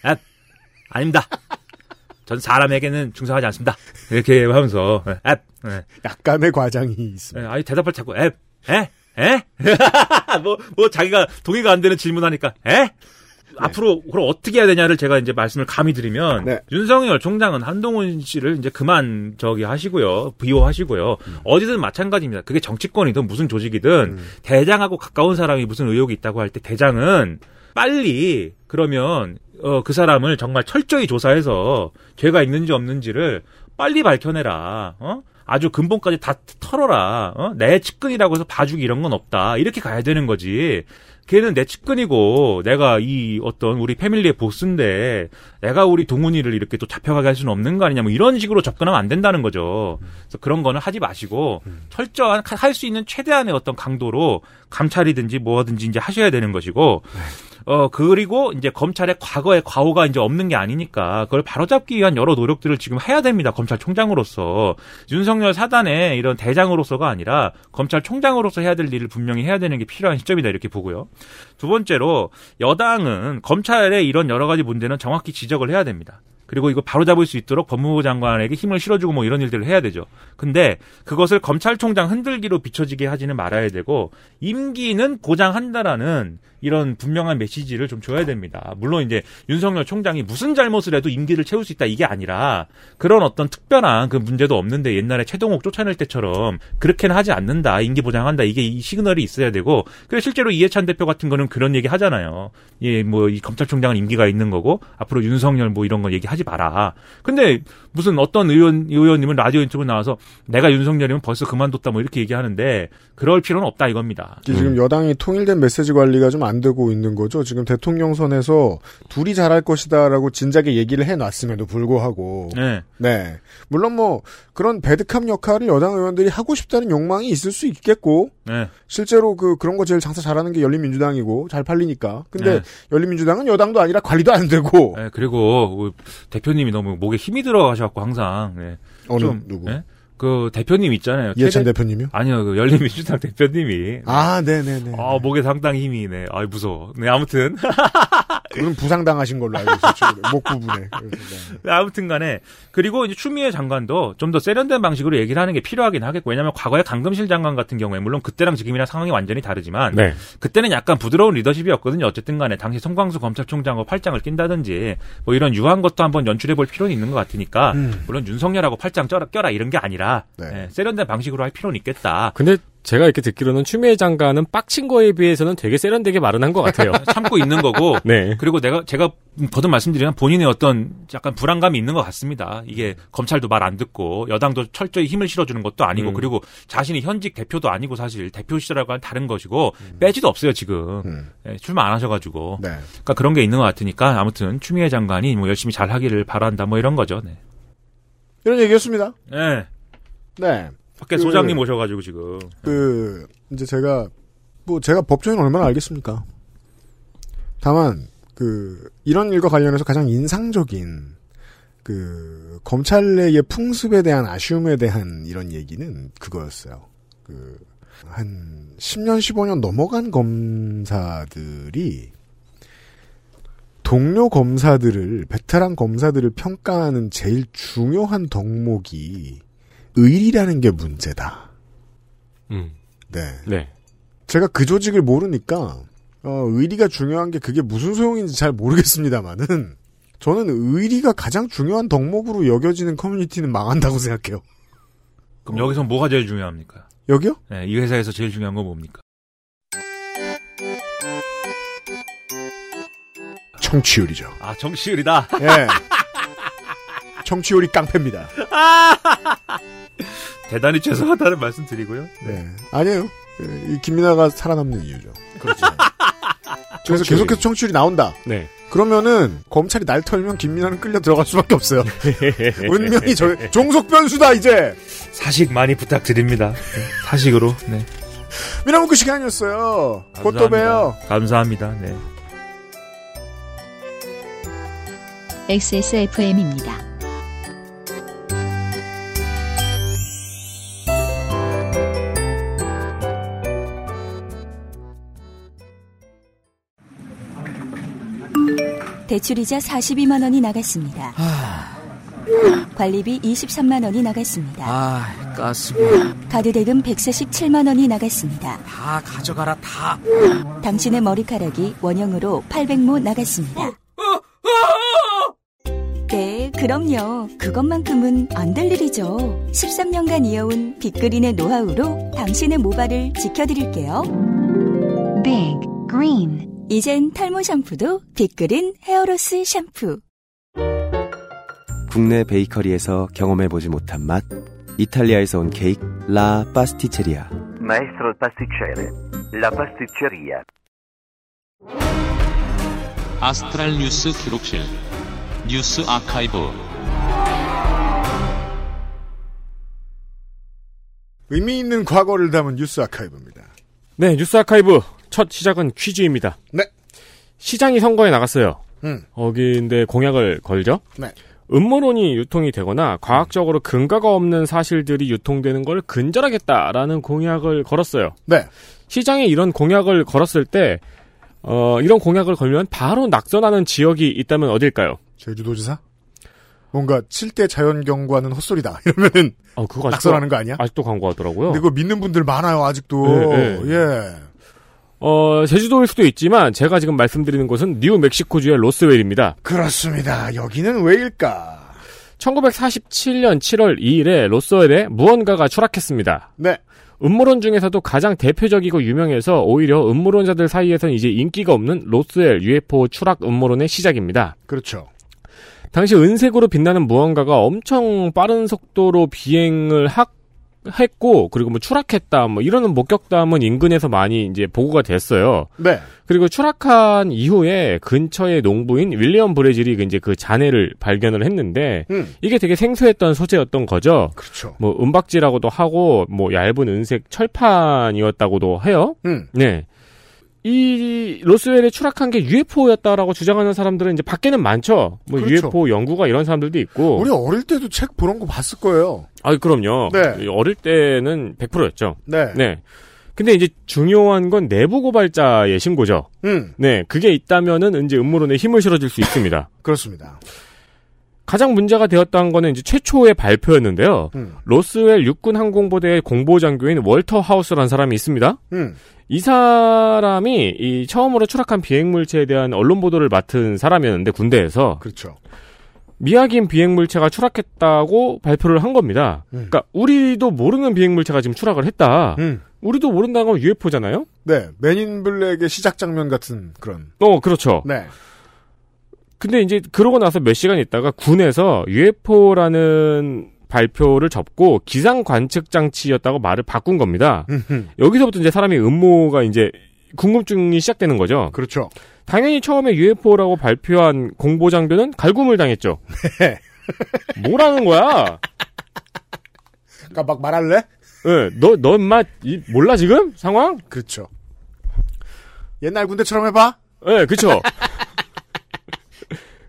앱 아닙니다. 전 사람에게는 충성하지 않습니다. 이렇게 하면서 예, 앱, 예. 약간의 과장이 있습니다. 예, 아니 대답을 자꾸 앱, 에, 에, 뭐, 뭐 자기가 동의가 안 되는 질문하니까 에. 앞으로 그럼 어떻게 해야 되냐를 제가 이제 말씀을 감히 드리면 네. 윤석열 총장은 한동훈 씨를 이제 그만 저기 하시고요 비호하시고요 어디든 마찬가지입니다 그게 정치권이든 무슨 조직이든 대장하고 가까운 사람이 무슨 의혹이 있다고 할 때 대장은 빨리 그러면 어, 그 사람을 정말 철저히 조사해서 죄가 있는지 없는지를 빨리 밝혀내라 어? 아주 근본까지 다 털어라 어? 내 측근이라고 해서 봐주기 이런 건 없다 이렇게 가야 되는 거지 걔는 내 측근이고 내가 이 어떤 우리 패밀리의 보스인데 내가 우리 동훈이를 이렇게 또 잡혀가게 할 수는 없는 거 아니냐 뭐 이런 식으로 접근하면 안 된다는 거죠. 그래서 그런 거는 하지 마시고 철저한 할 수 있는 최대한의 어떤 강도로 감찰이든지 뭐든지 이제 하셔야 되는 것이고 어 그리고 이제 검찰의 과거의 과오가 이제 없는 게 아니니까 그걸 바로잡기 위한 여러 노력들을 지금 해야 됩니다. 검찰총장으로서 윤석열 사단의 이런 대장으로서가 아니라 검찰총장으로서 해야 될 일을 분명히 해야 되는 게 필요한 시점이다 이렇게 보고요. 두 번째로 여당은 검찰의 이런 여러 가지 문제는 정확히 지적을 해야 됩니다. 그리고 이거 바로 잡을 수 있도록 법무부 장관에게 힘을 실어주고 뭐 이런 일들을 해야 되죠. 근데 그것을 검찰총장 흔들기로 비춰지게 하지는 말아야 되고 임기는 고장한다라는 이런 분명한 메시지를 좀 줘야 됩니다. 물론 이제 윤석열 총장이 무슨 잘못을 해도 임기를 채울 수 있다 이게 아니라 그런 어떤 특별한 그 문제도 없는데 옛날에 최동욱 쫓아낼 때처럼 그렇게는 하지 않는다. 임기 보장한다. 이게 이 시그널이 있어야 되고 그래 실제로 이해찬 대표 같은 거는 그런 얘기 하잖아요. 예, 뭐 이 검찰총장은 임기가 있는 거고 앞으로 윤석열 뭐 이런 거 얘기하지 마라. 근데 무슨 어떤 의원 의원님은 라디오 인터뷰 나와서 내가 윤석열이면 벌써 그만뒀다 뭐 이렇게 얘기하는데 그럴 필요는 없다 이겁니다. 지금 여당이 통일된 메시지 관리가 좀 안 되고 있는 거죠. 지금 대통령 선에서 둘이 잘할 것이다라고 진작에 얘기를 해놨음에도 불구하고. 네. 네. 물론 뭐 그런 배드캅 역할을 여당 의원들이 하고 싶다는 욕망이 있을 수 있겠고. 네. 실제로 그 그런 거 제일 장사 잘하는 게 열린민주당이고 잘 팔리니까. 근데 네. 열린민주당은 여당도 아니라 관리도 안 되고. 네, 그리고 그 대표님이 너무 목에 힘이 들어가셔갖고 항상 네. 어느 좀, 누구? 네? 그 대표님 있잖아요. 이해찬 최대- 대표님이요? 아니요, 그 열린민주당 대표님이. 아, 네 네 네. 아, 목에 상당히 힘이 네. 아, 무서워. 네, 아무튼. 그럼 부상당하신 걸로 알고 있어요. 목 부분에. 네. 네, 아무튼 간에 그리고 이제 추미애 장관도 좀 더 세련된 방식으로 얘기를 하는 게 필요하긴 하겠고 왜냐하면 과거에 강금실 장관 같은 경우에 물론 그때랑 지금이랑 상황이 완전히 다르지만 네. 그때는 약간 부드러운 리더십이었거든요. 어쨌든 간에 당시 송광수 검찰총장과 팔짱을 낀다든지 뭐 이런 유한 것도 한번 연출해 볼 필요는 있는 것 같으니까 음. 물론 윤석열하고 팔짱 껴라 이런 게 아니라 네. 예, 세련된 방식으로 할 필요는 있겠다. 근데 제가 이렇게 듣기로는 추미애 장관은 빡친 거에 비해서는 되게 세련되게 말은 한 것 같아요. 참고 있는 거고 네. 그리고 내가 제가 거듭 말씀드리면 본인의 어떤 약간 불안감이 있는 것 같습니다. 이게 검찰도 말 안 듣고 여당도 철저히 힘을 실어주는 것도 아니고 음. 그리고 자신이 현직 대표도 아니고 사실 대표 시절하고는 다른 것이고 빼지도 없어요 지금 예, 출마 안 하셔가지고 네. 그러니까 그런 게 있는 것 같으니까 아무튼 추미애 장관이 뭐 열심히 잘 하기를 바란다 뭐 이런 거죠. 네. 이런 얘기였습니다. 네. 네. 밖에 그- 소장님 오셔가지고 지금 그 이제 제가 뭐 제가 법조인 얼마나 알겠습니까? 다만 그 이런 일과 관련해서 가장 인상적인 그 검찰 내의 풍습에 대한 아쉬움에 대한 이런 얘기는 그거였어요. 그 한 10년 15년 넘어간 검사들이 동료 검사들을 베테랑 검사들을 평가하는 제일 중요한 덕목이 의리라는 게 문제다. 음. 네. 네. 제가 그 조직을 모르니까 어, 의리가 중요한 게 그게 무슨 소용인지 잘 모르겠습니다만은 저는 의리가 가장 중요한 덕목으로 여겨지는 커뮤니티는 망한다고 생각해요. 그럼 여기서 뭐가 제일 중요합니까? 여기요? 네, 이 회사에서 제일 중요한 건 뭡니까? 청취율이죠. 아, 정치율이다. 예. 청취율이 깡패입니다. 대단히 죄송하다는 말씀 드리고요. 네. 아니에요. 예, 이 김민아가 살아남는 이유죠. 그렇죠. 그래서. 계속해서 청취율이 나온다. 네. 그러면은 검찰이 날 털면 김민아는 끌려 들어갈 수밖에 없어요. 운명이 저 종속 변수다 이제. 사식 많이 부탁드립니다. 네, 사식으로. 네. 미나문크 시간이었어요. 곧 또 봬요. 감사합니다. 네. XSFM입니다. 대출이자 42만 원이 나갔습니다. 관리비 23만 원이 나갔습니다. 아, 가스비. 카드 대금 147만 원이 나갔습니다. 다 가져가라, 다. 당신의 머리카락이 원형으로 800모 나갔습니다. 네, 그럼요. 그것만큼은 안 될 일이죠. 13년간 이어온 빅그린의 노하우로 당신의 모발을 지켜드릴게요. Big Green. 이젠 탈모 샴푸도 빅그린 hair loss 샴푸. 국내 베이커리에서 경험해보지 못한 맛 이탈리아에서 온 케이크 라 파스티체리아 Maestro pasticcere. La pasticceria. 아스트랄 뉴스 기록실 뉴스 아카이브 의미 있는 과거를 담은 뉴스 아카이브입니다. 네, 뉴스 아카이브 첫 시작은 퀴즈입니다. 네. 시장이 선거에 나갔어요. 음. 거기인데 공약을 걸죠. 네. 음모론이 유통이 되거나 과학적으로 근거가 없는 사실들이 유통되는 걸 근절하겠다라는 공약을 걸었어요. 네. 시장에 이런 공약을 걸었을 때 어, 이런 공약을 걸면 바로 낙선하는 지역이 있다면 어딜까요? 제주도지사? 뭔가 7대 자연경과는 헛소리다. 이러면은 어, 그거 낙선하는 거 아니야? 아직도 광고하더라고요. 근데 그거 믿는 분들 많아요, 아직도. 네, 네. 예. 어, 제주도일 수도 있지만 제가 지금 말씀드리는 곳은 뉴멕시코주의 로스웰입니다. 그렇습니다. 여기는 왜일까? 1947년 7월 2일에 로스웰에 무언가가 추락했습니다. 네. 음모론 중에서도 가장 대표적이고 유명해서 오히려 음모론자들 사이에선 이제 인기가 없는 로스웰 UFO 추락 음모론의 시작입니다. 그렇죠. 당시 은색으로 빛나는 무언가가 엄청 빠른 속도로 비행을 하, 했고 그리고 뭐 추락했다 뭐 이러는 목격담은 인근에서 많이 이제 보고가 됐어요. 네. 그리고 추락한 이후에 근처의 농부인 윌리엄 브레질이 이제 그 잔해를 발견을 했는데 음. 이게 되게 생소했던 소재였던 거죠. 그렇죠. 뭐 은박지라고도 하고 뭐 얇은 은색 철판이었다고도 해요. 음. 네. 이 로스웰에 추락한 게 UFO였다라고 주장하는 사람들은 이제 밖에는 많죠. 뭐 그렇죠. UFO 연구가 이런 사람들도 있고. 우리 어릴 때도 책 그런 거 봤을 거예요. 아, 그럼요. 네. 어릴 때는 100%였죠. 네. 네. 근데 이제 중요한 건 내부 고발자의 신고죠. 음. 네. 그게 있다면은 이제 음모론에 힘을 실어줄 수 있습니다. 그렇습니다. 가장 문제가 되었던 거는 이제 최초의 발표였는데요. 음. 로스웰 육군 항공부대의 공보장교인 월터 하우스라는 사람이 있습니다. 음. 이 사람이 이 처음으로 추락한 비행 물체에 대한 언론 보도를 맡은 사람이었는데 군대에서 그렇죠. 미확인 비행 물체가 추락했다고 발표를 한 겁니다. 음. 그러니까 우리도 모르는 비행 물체가 지금 추락을 했다. 음. 우리도 모른다는 건 UFO잖아요. 네. 맨인 블랙의 시작 장면 같은 그런. 어, 그렇죠. 네. 근데 이제 그러고 나서 몇 시간 있다가 군에서 UFO라는 발표를 접고 기상 관측 장치였다고 말을 바꾼 겁니다. 여기서부터 이제 사람이 음모가 이제 궁금증이 시작되는 거죠. 그렇죠. 당연히 처음에 UFO라고 발표한 공보 장교는 갈굼을 당했죠. 네. 뭐라는 거야? 그러니까 막 말할래? 예, 너, 너, 인마, 이- 몰라, 지금? 상황? 그렇죠. 옛날 군대처럼 해봐. 네, 그쵸.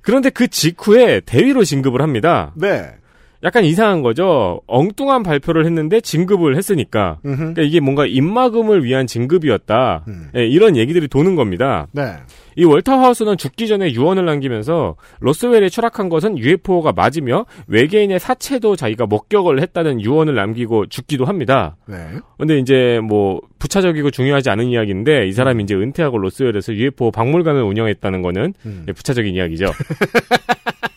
그런데 그 직후에 대위로 진급을 합니다. 네. 약간 이상한 거죠. 엉뚱한 발표를 했는데 진급을 했으니까. 그러니까 이게 뭔가 입막음을 위한 진급이었다. 예, 이런 얘기들이 도는 겁니다. 네. 이 월터 하우스는 죽기 전에 유언을 남기면서 로스웰에 추락한 것은 UFO가 맞으며 외계인의 사체도 자기가 목격을 했다는 유언을 남기고 죽기도 합니다. 네. 근데 이제 뭐 부차적이고 중요하지 않은 이야기인데 이 사람이 이제 은퇴하고 로스웰에서 UFO 박물관을 운영했다는 거는 음. 예, 부차적인 이야기죠.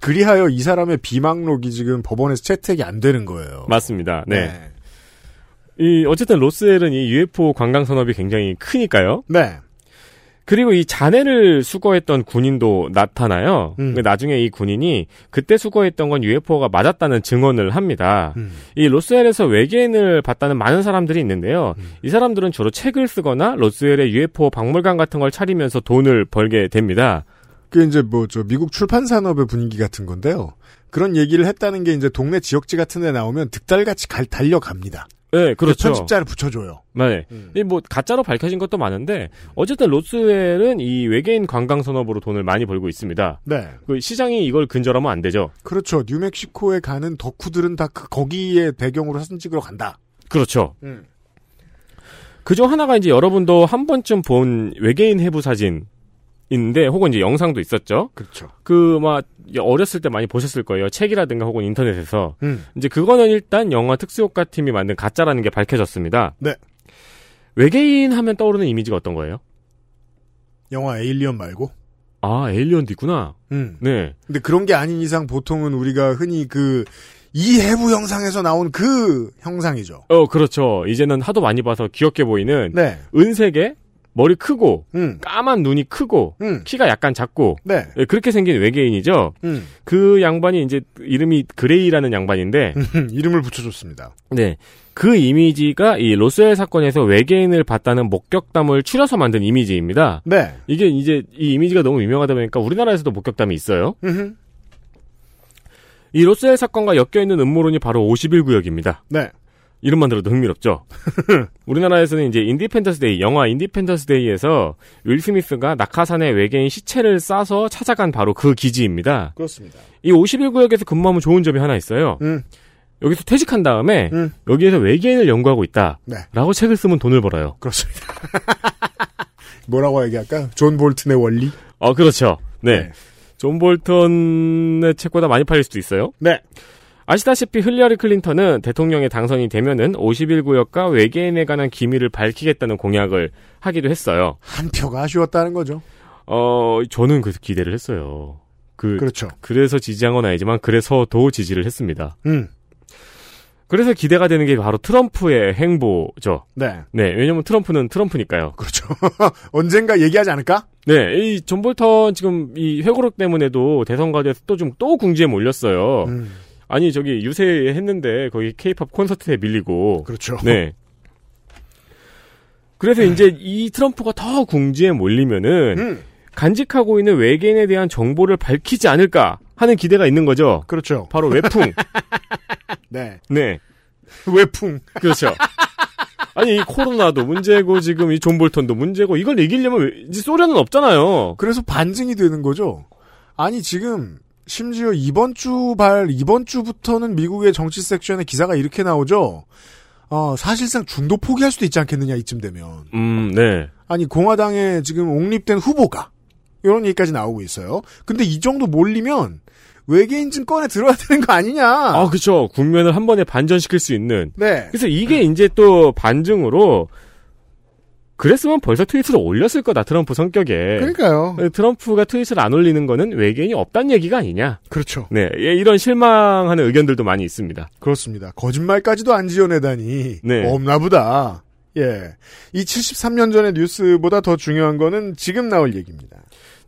그리하여 이 사람의 비망록이 지금 법원에서 채택이 안 되는 거예요. 맞습니다. 네. 이 어쨌든 로스웰은 이 UFO 관광 산업이 굉장히 크니까요. 네. 그리고 이 잔해를 수거했던 군인도 나타나요. 음. 나중에 이 군인이 그때 수거했던 건 UFO가 맞았다는 증언을 합니다. 음. 이 로스웰에서 외계인을 봤다는 많은 사람들이 있는데요. 음. 이 사람들은 주로 책을 쓰거나 로스웰의 UFO 박물관 같은 걸 차리면서 돈을 벌게 됩니다. 그 이제 뭐 저 미국 출판 산업의 분위기 같은 건데요. 그런 얘기를 했다는 게 이제 동네 지역지 같은 데 나오면 득달같이 갈 달려갑니다. 네, 그렇죠. 편집자를 붙여줘요. 네. 음. 이뭐 가짜로 밝혀진 것도 많은데 어쨌든 로스웰은 이 외계인 관광 산업으로 돈을 많이 벌고 있습니다. 네. 그 시장이 이걸 근절하면 안 되죠. 그렇죠. 뉴멕시코에 가는 덕후들은 다 그 거기에 배경으로 사진 찍으러 간다. 그렇죠. 음. 그중 하나가 이제 여러분도 한 번쯤 본 외계인 해부 사진. 인데 혹은 이제 영상도 있었죠. 그렇죠. 그 막 어렸을 때 많이 보셨을 거예요. 책이라든가 혹은 인터넷에서. 음. 이제 그거는 일단 영화 특수효과 팀이 만든 가짜라는 게 밝혀졌습니다. 네. 외계인 하면 떠오르는 이미지가 어떤 거예요? 영화 에일리언 말고. 아, 에일리언도 있구나. 음. 네. 근데 그런 게 아닌 이상 보통은 우리가 흔히 그 이 해부 영상에서 나온 그 형상이죠. 어, 그렇죠. 이제는 하도 많이 봐서 귀엽게 보이는 네. 은색에 머리 크고 음. 까만 눈이 크고 음. 키가 약간 작고 네. 예, 그렇게 생긴 외계인이죠. 음. 그 양반이 이제 이름이 그레이라는 양반인데 이름을 붙여줬습니다. 네. 그 이미지가 이 로스웰 사건에서 외계인을 봤다는 목격담을 추려서 만든 이미지입니다. 네. 이게 이제 이 이미지가 너무 유명하다 보니까 우리나라에서도 목격담이 있어요. 음흠. 이 로스웰 사건과 엮여 있는 음모론이 바로 51구역입니다. 네. 이름만 들어도 흥미롭죠. 우리나라에서는 이제 Independence Day, 영화 Independence Day에서 윌 스미스가 낙하산에 외계인 시체를 싸서 찾아간 바로 그 기지입니다. 그렇습니다. 이 51구역에서 근무하면 좋은 점이 하나 있어요. 음. 여기서 퇴직한 다음에 음. 여기에서 외계인을 연구하고 있다. 네. 라고 책을 쓰면 돈을 벌어요. 그렇습니다. 뭐라고 얘기할까? 존 볼튼의 원리? 어, 그렇죠. 네. 네. 존 볼턴의 책보다 많이 팔릴 수도 있어요. 네. 아시다시피 힐러리 클린턴은 대통령에 당선이 되면은 51 구역과 외계인에 관한 기밀을 밝히겠다는 공약을 하기도 했어요. 한 표가 아쉬웠다는 거죠. 어, 저는 그래서 기대를 했어요. 그, 그렇죠. 그래서 지지한 건 아니지만 그래서도 지지를 했습니다. 음. 그래서 기대가 되는 게 바로 트럼프의 행보죠. 네. 네, 왜냐면 트럼프는 트럼프니까요. 그렇죠. 언젠가 얘기하지 않을까? 네, 이 존 볼턴 지금 이 회고록 때문에도 대선 과정에서 또 좀 또 궁지에 몰렸어요. 음. 아니 저기 유세했는데 거기 케이팝 콘서트에 밀리고. 그렇죠. 네. 그래서 이제 이 트럼프가 더 궁지에 몰리면은 음. 간직하고 있는 외계인에 대한 정보를 밝히지 않을까 하는 기대가 있는 거죠. 그렇죠. 바로 외풍. 네. 네. 외풍. 그렇죠. 아니 이 코로나도 문제고 지금 이 존 볼턴도 문제고 이걸 이기려면 왜- 이제 소련은 없잖아요. 그래서 반중이 되는 거죠. 아니 지금 심지어 이번 주 발 이번 주부터는 미국의 정치 섹션에 기사가 이렇게 나오죠. 어, 사실상 중도 포기할 수도 있지 않겠느냐 이쯤 되면. 음, 네. 아니 공화당에 지금 옹립된 후보가 이런 얘기까지 나오고 있어요. 근데 이 정도 몰리면 외계인 좀 꺼내 들어야 되는 거 아니냐? 아, 그쵸. 국면을 한 번에 반전시킬 수 있는. 네. 그래서 이게 이제 또 반증으로 그랬으면 벌써 트윗을 올렸을 거다 트럼프 성격에. 그러니까요. 트럼프가 트윗을 안 올리는 거는 외계인이 없다는 얘기가 아니냐. 그렇죠. 네, 예, 이런 실망하는 의견들도 많이 있습니다. 그렇습니다. 거짓말까지도 안 지어내다니 네. 없나 보다. 예. 이 73년 전의 뉴스보다 더 중요한 거는 지금 나올 얘기입니다.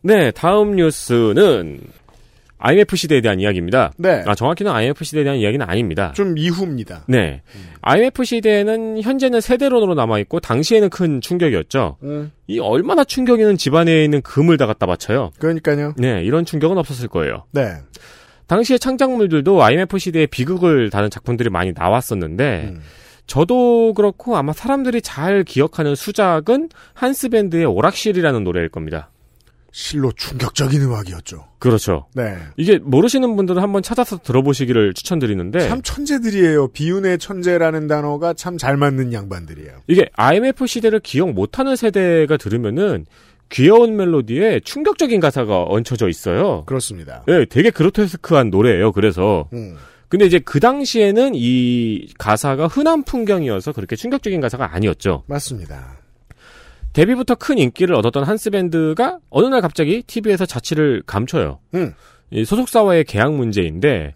네, 다음 뉴스는 IMF 시대에 대한 이야기입니다. 네. 아, 정확히는 IMF 시대에 대한 이야기는 아닙니다. 좀 이후입니다. 네. IMF 시대는 현재는 세대론으로 남아있고, 당시에는 큰 충격이었죠. 음. 이 얼마나 충격이는 집안에 있는 금을 다 갖다 바쳐요. 그러니까요. 네, 이런 충격은 없었을 거예요. 네. 당시의 창작물들도 IMF 시대의 비극을 다룬 작품들이 많이 나왔었는데, 음. 저도 그렇고 아마 사람들이 잘 기억하는 수작은 한스밴드의 오락실이라는 노래일 겁니다. 실로 충격적인 음악이었죠. 그렇죠. 네. 이게 모르시는 분들은 한번 찾아서 들어보시기를 추천드리는데 참 천재들이에요. 비운의 천재라는 단어가 참 잘 맞는 양반들이에요. 이게 IMF 시대를 기억 못하는 세대가 들으면은 귀여운 멜로디에 충격적인 가사가 얹혀져 있어요. 그렇습니다. 네, 되게 그로테스크한 노래예요. 그래서 음. 근데 이제 그 당시에는 이 가사가 흔한 풍경이어서 그렇게 충격적인 가사가 아니었죠. 맞습니다. 데뷔부터 큰 인기를 얻었던 한스 밴드가 어느 날 갑자기 TV에서 자취를 감춰요. 음. 이 소속사와의 계약 문제인데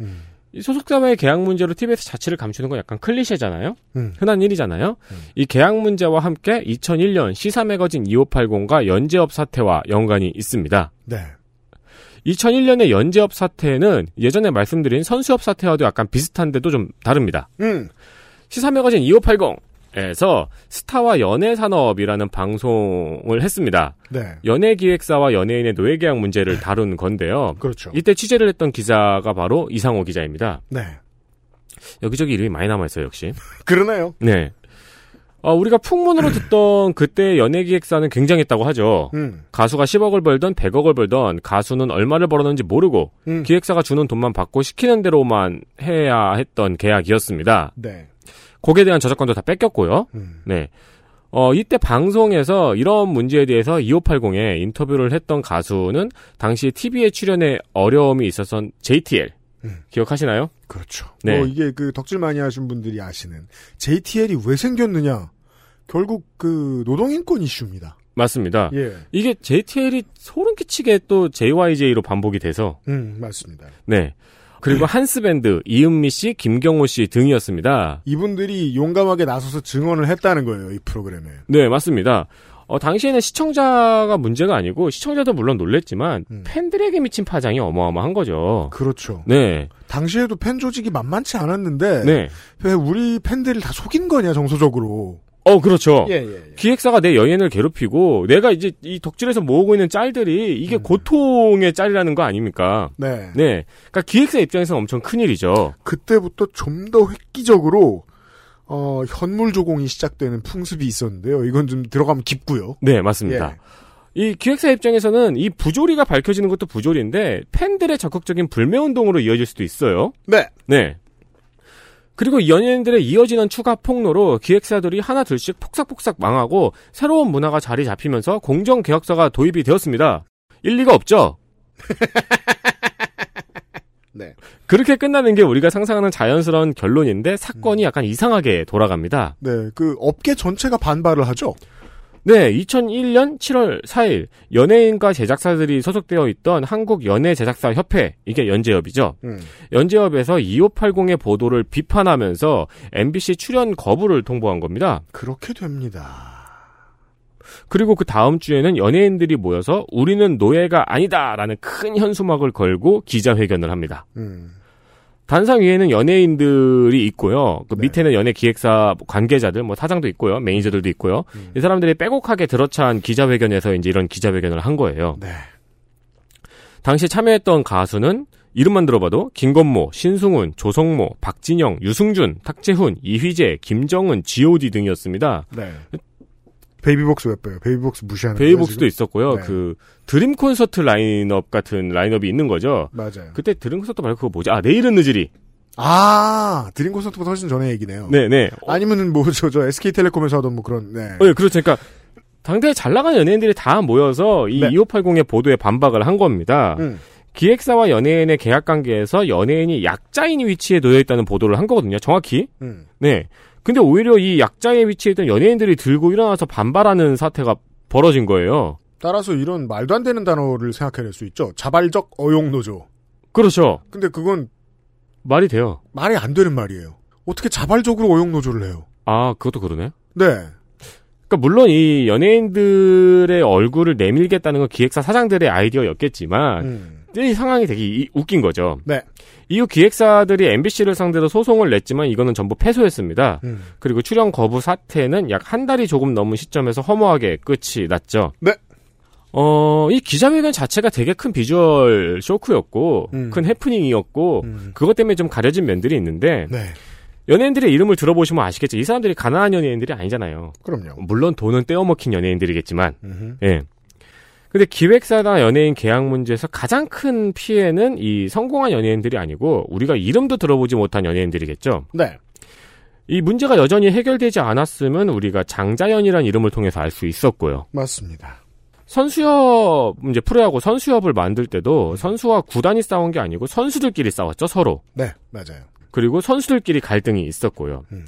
이 소속사와의 계약 문제로 TV에서 자취를 감추는 건 약간 클리셰잖아요. 음. 흔한 일이잖아요. 이 계약 문제와 함께 2001년 시사 매거진 2580과 연재업 사태와 연관이 있습니다. 네. 2001년의 연재업 사태는 예전에 말씀드린 선수업 사태와도 약간 비슷한데도 좀 다릅니다. 음. 시사 매거진 2580 에서 스타와 연애 산업이라는 방송을 했습니다. 네. 연예 기획사와 연예인의 노예 계약 문제를 다룬 건데요. 그렇죠. 이때 취재를 했던 기자가 바로 이상호 기자입니다. 네. 여기저기 이름이 많이 남아 있어요, 역시. 그러네요. 네. 어, 우리가 풍문으로 듣던 그때 연예 기획사는 굉장했다고 하죠. 음. 가수가 10억을 벌던 100억을 벌던 가수는 얼마를 벌었는지 모르고 음. 기획사가 주는 돈만 받고 시키는 대로만 해야 했던 계약이었습니다. 네. 곡에 대한 저작권도 다 뺏겼고요. 음. 네. 어, 이때 방송에서 이런 문제에 대해서 2580에 인터뷰를 했던 가수는 당시 TV에 출연에 어려움이 있었던 JTL. 기억하시나요? 그렇죠. 네. 뭐 이게 그 덕질 많이 하신 분들이 아시는 JTL이 왜 생겼느냐? 결국 그 노동인권 이슈입니다. 맞습니다. 예. 이게 JTL이 소름 끼치게 또 JYJ로 반복이 돼서 음, 맞습니다. 네. 그리고 한스밴드, 이은미 씨, 김경호 씨 등이었습니다. 이분들이 용감하게 나서서 증언을 했다는 거예요, 이 프로그램에. 네, 맞습니다. 어, 당시에는 시청자가 문제가 아니고 시청자도 물론 놀랬지만 팬들에게 미친 파장이 어마어마한 거죠. 그렇죠. 네. 당시에도 팬 조직이 만만치 않았는데 네. 왜 우리 팬들을 다 속인 거냐 정서적으로. 어, 그렇죠. 예, 예, 예. 기획사가 내 연예인을 괴롭히고 내가 이제 이 덕질에서 모으고 있는 짤들이 이게 고통의 짤이라는 거 아닙니까? 음. 네. 네. 그러니까 기획사 입장에서는 엄청 큰 일이죠. 그때부터 좀 더 획기적으로 어, 현물 조공이 시작되는 풍습이 있었는데요. 이건 좀 들어가면 깊고요. 네, 맞습니다. 이 기획사 입장에서는 이 부조리가 밝혀지는 것도 부조리인데 팬들의 적극적인 불매 운동으로 이어질 수도 있어요. 네. 네. 그리고 이 연예인들의 이어지는 추가 폭로로 기획사들이 하나 둘씩 폭삭폭삭 망하고 새로운 문화가 자리 잡히면서 공정 계약서가 도입이 되었습니다. 일리가 없죠. 네. 그렇게 끝나는 게 우리가 상상하는 자연스러운 결론인데 사건이 약간 이상하게 돌아갑니다. 네, 그 업계 전체가 반발을 하죠. 네, 2001년 7월 4일 연예인과 제작사들이 소속되어 있던 한국 연예 제작사 협회 이게 연재협이죠. 음. 연재협에서 2580의 보도를 비판하면서 MBC 출연 거부를 통보한 겁니다. 그렇게 됩니다. 그리고 그 다음 주에는 연예인들이 모여서 우리는 노예가 아니다라는 큰 현수막을 걸고 기자회견을 합니다. 음. 단상 위에는 연예인들이 있고요. 그 밑에는 연예 기획사 관계자들, 뭐 사장도 있고요. 매니저들도 있고요. 이 사람들이 빼곡하게 들어찬 기자회견에서 이제 이런 기자회견을 한 거예요. 네. 당시 참여했던 가수는 이름만 들어봐도 김건모, 신승훈, 조성모, 박진영, 유승준, 탁재훈, 이휘재, 김정은, G.O.D 등이었습니다. 네. 베이비복스 왜 빼요? 베이비복스 무시하는 베이복스도 거예요, 지금? 있었고요. 네. 그 드림 콘서트 라인업 같은 라인업이 있는 거죠. 맞아요. 그때 드림 콘서트 말고 그거 뭐지? 아 내일은 늦으리. 아, 드림 콘서트보다 훨씬 전에 얘기네요. 네네. 아니면은 뭐, 저, 저, SK텔레콤에서 하던 뭐 그런, 네. 어, 예, 그렇죠. 그러니까 당대에 잘 나가는 연예인들이 다 모여서 이 2580의 보도에 반박을 한 겁니다. 음. 기획사와 연예인의 계약 관계에서 연예인이 약자인 위치에 놓여 있다는 보도를 한 거거든요. 정확히. 음. 네. 근데 오히려 이 약자의 위치에 있던 연예인들이 들고 일어나서 반발하는 사태가 벌어진 거예요. 따라서 이런 말도 안 되는 단어를 생각해낼 수 있죠. 자발적 어용노조. 그렇죠. 근데 그건 말이 돼요. 말이 안 되는 말이에요. 어떻게 자발적으로 어용노조를 해요? 아, 그것도 그러네. 네. 그러니까 물론 이 연예인들의 얼굴을 내밀겠다는 건 기획사 사장들의 아이디어였겠지만 음. 이 상황이 되게 이- 웃긴 거죠. 네. 이후 기획사들이 MBC를 상대로 소송을 냈지만 이거는 전부 패소했습니다. 음. 그리고 출연 거부 사태는 약 한 달이 조금 넘은 시점에서 허무하게 끝이 났죠. 네. 어, 이 기자회견 자체가 되게 큰 비주얼 쇼크였고, 음. 큰 해프닝이었고, 그것 때문에 좀 가려진 면들이 있는데, 네. 연예인들의 이름을 들어보시면 아시겠죠. 이 사람들이 가난한 연예인들이 아니잖아요. 그럼요. 물론 돈은 떼어먹힌 연예인들이겠지만, 음흠. 예. 근데 기획사나 연예인 계약 문제에서 가장 큰 피해는 이 성공한 연예인들이 아니고 우리가 이름도 들어보지 못한 연예인들이겠죠. 네. 이 문제가 여전히 해결되지 않았으면 우리가 장자연이라는 이름을 통해서 알 수 있었고요. 맞습니다. 선수협 이제 프로야구 선수협을 만들 때도 선수와 구단이 싸운 게 아니고 선수들끼리 싸웠죠 서로. 네, 맞아요. 그리고 선수들끼리 갈등이 있었고요. 음.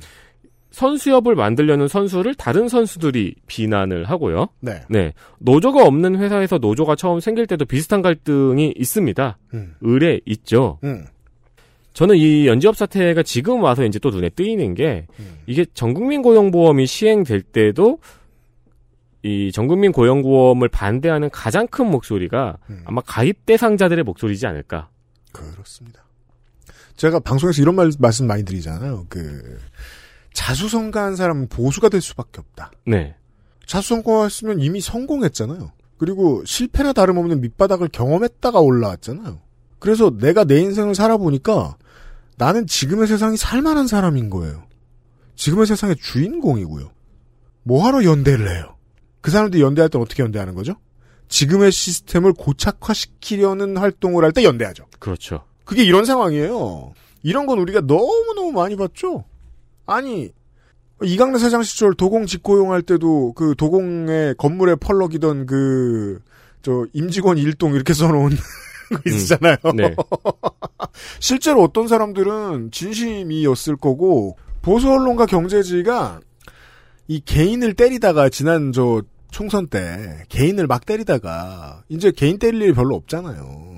선수협을 만들려는 선수를 다른 선수들이 비난을 하고요. 네. 노조가 없는 회사에서 노조가 처음 생길 때도 비슷한 갈등이 있습니다. 음. 의뢰 있죠. 음. 저는 이 연지업 사태가 지금 와서 이제 또 눈에 띄는 게 음. 이게 전국민 고용보험이 시행될 때도 이 전국민 고용보험을 반대하는 가장 큰 목소리가 음. 아마 가입 대상자들의 목소리지 않을까. 그렇습니다. 제가 방송에서 이런 말, 말씀 많이 드리잖아요. 그, 자수성가한 사람은 보수가 될 수밖에 없다. 네. 자수성가했으면 이미 성공했잖아요. 그리고 실패나 다름없는 밑바닥을 경험했다가 올라왔잖아요. 그래서 내가 내 인생을 살아보니까 나는 지금의 세상이 살만한 사람인 거예요. 지금의 세상의 주인공이고요. 뭐하러 연대를 해요? 그 사람들이 연대할 땐 어떻게 연대하는 거죠? 지금의 시스템을 고착화시키려는 활동을 할 때 연대하죠. 그렇죠. 그게 이런 상황이에요. 이런 건 우리가 너무너무 많이 봤죠? 아니, 이강래 사장 시절 도공 직고용할 때도 그 도공의 건물에 펄럭이던 그, 저, 임직원 일동 이렇게 써놓은 거 있잖아요. 네. 실제로 어떤 사람들은 진심이었을 거고, 보수 언론과 경제지가 이 개인을 때리다가 지난 저 총선 때 개인을 막 때리다가 이제 개인 때릴 일이 별로 없잖아요.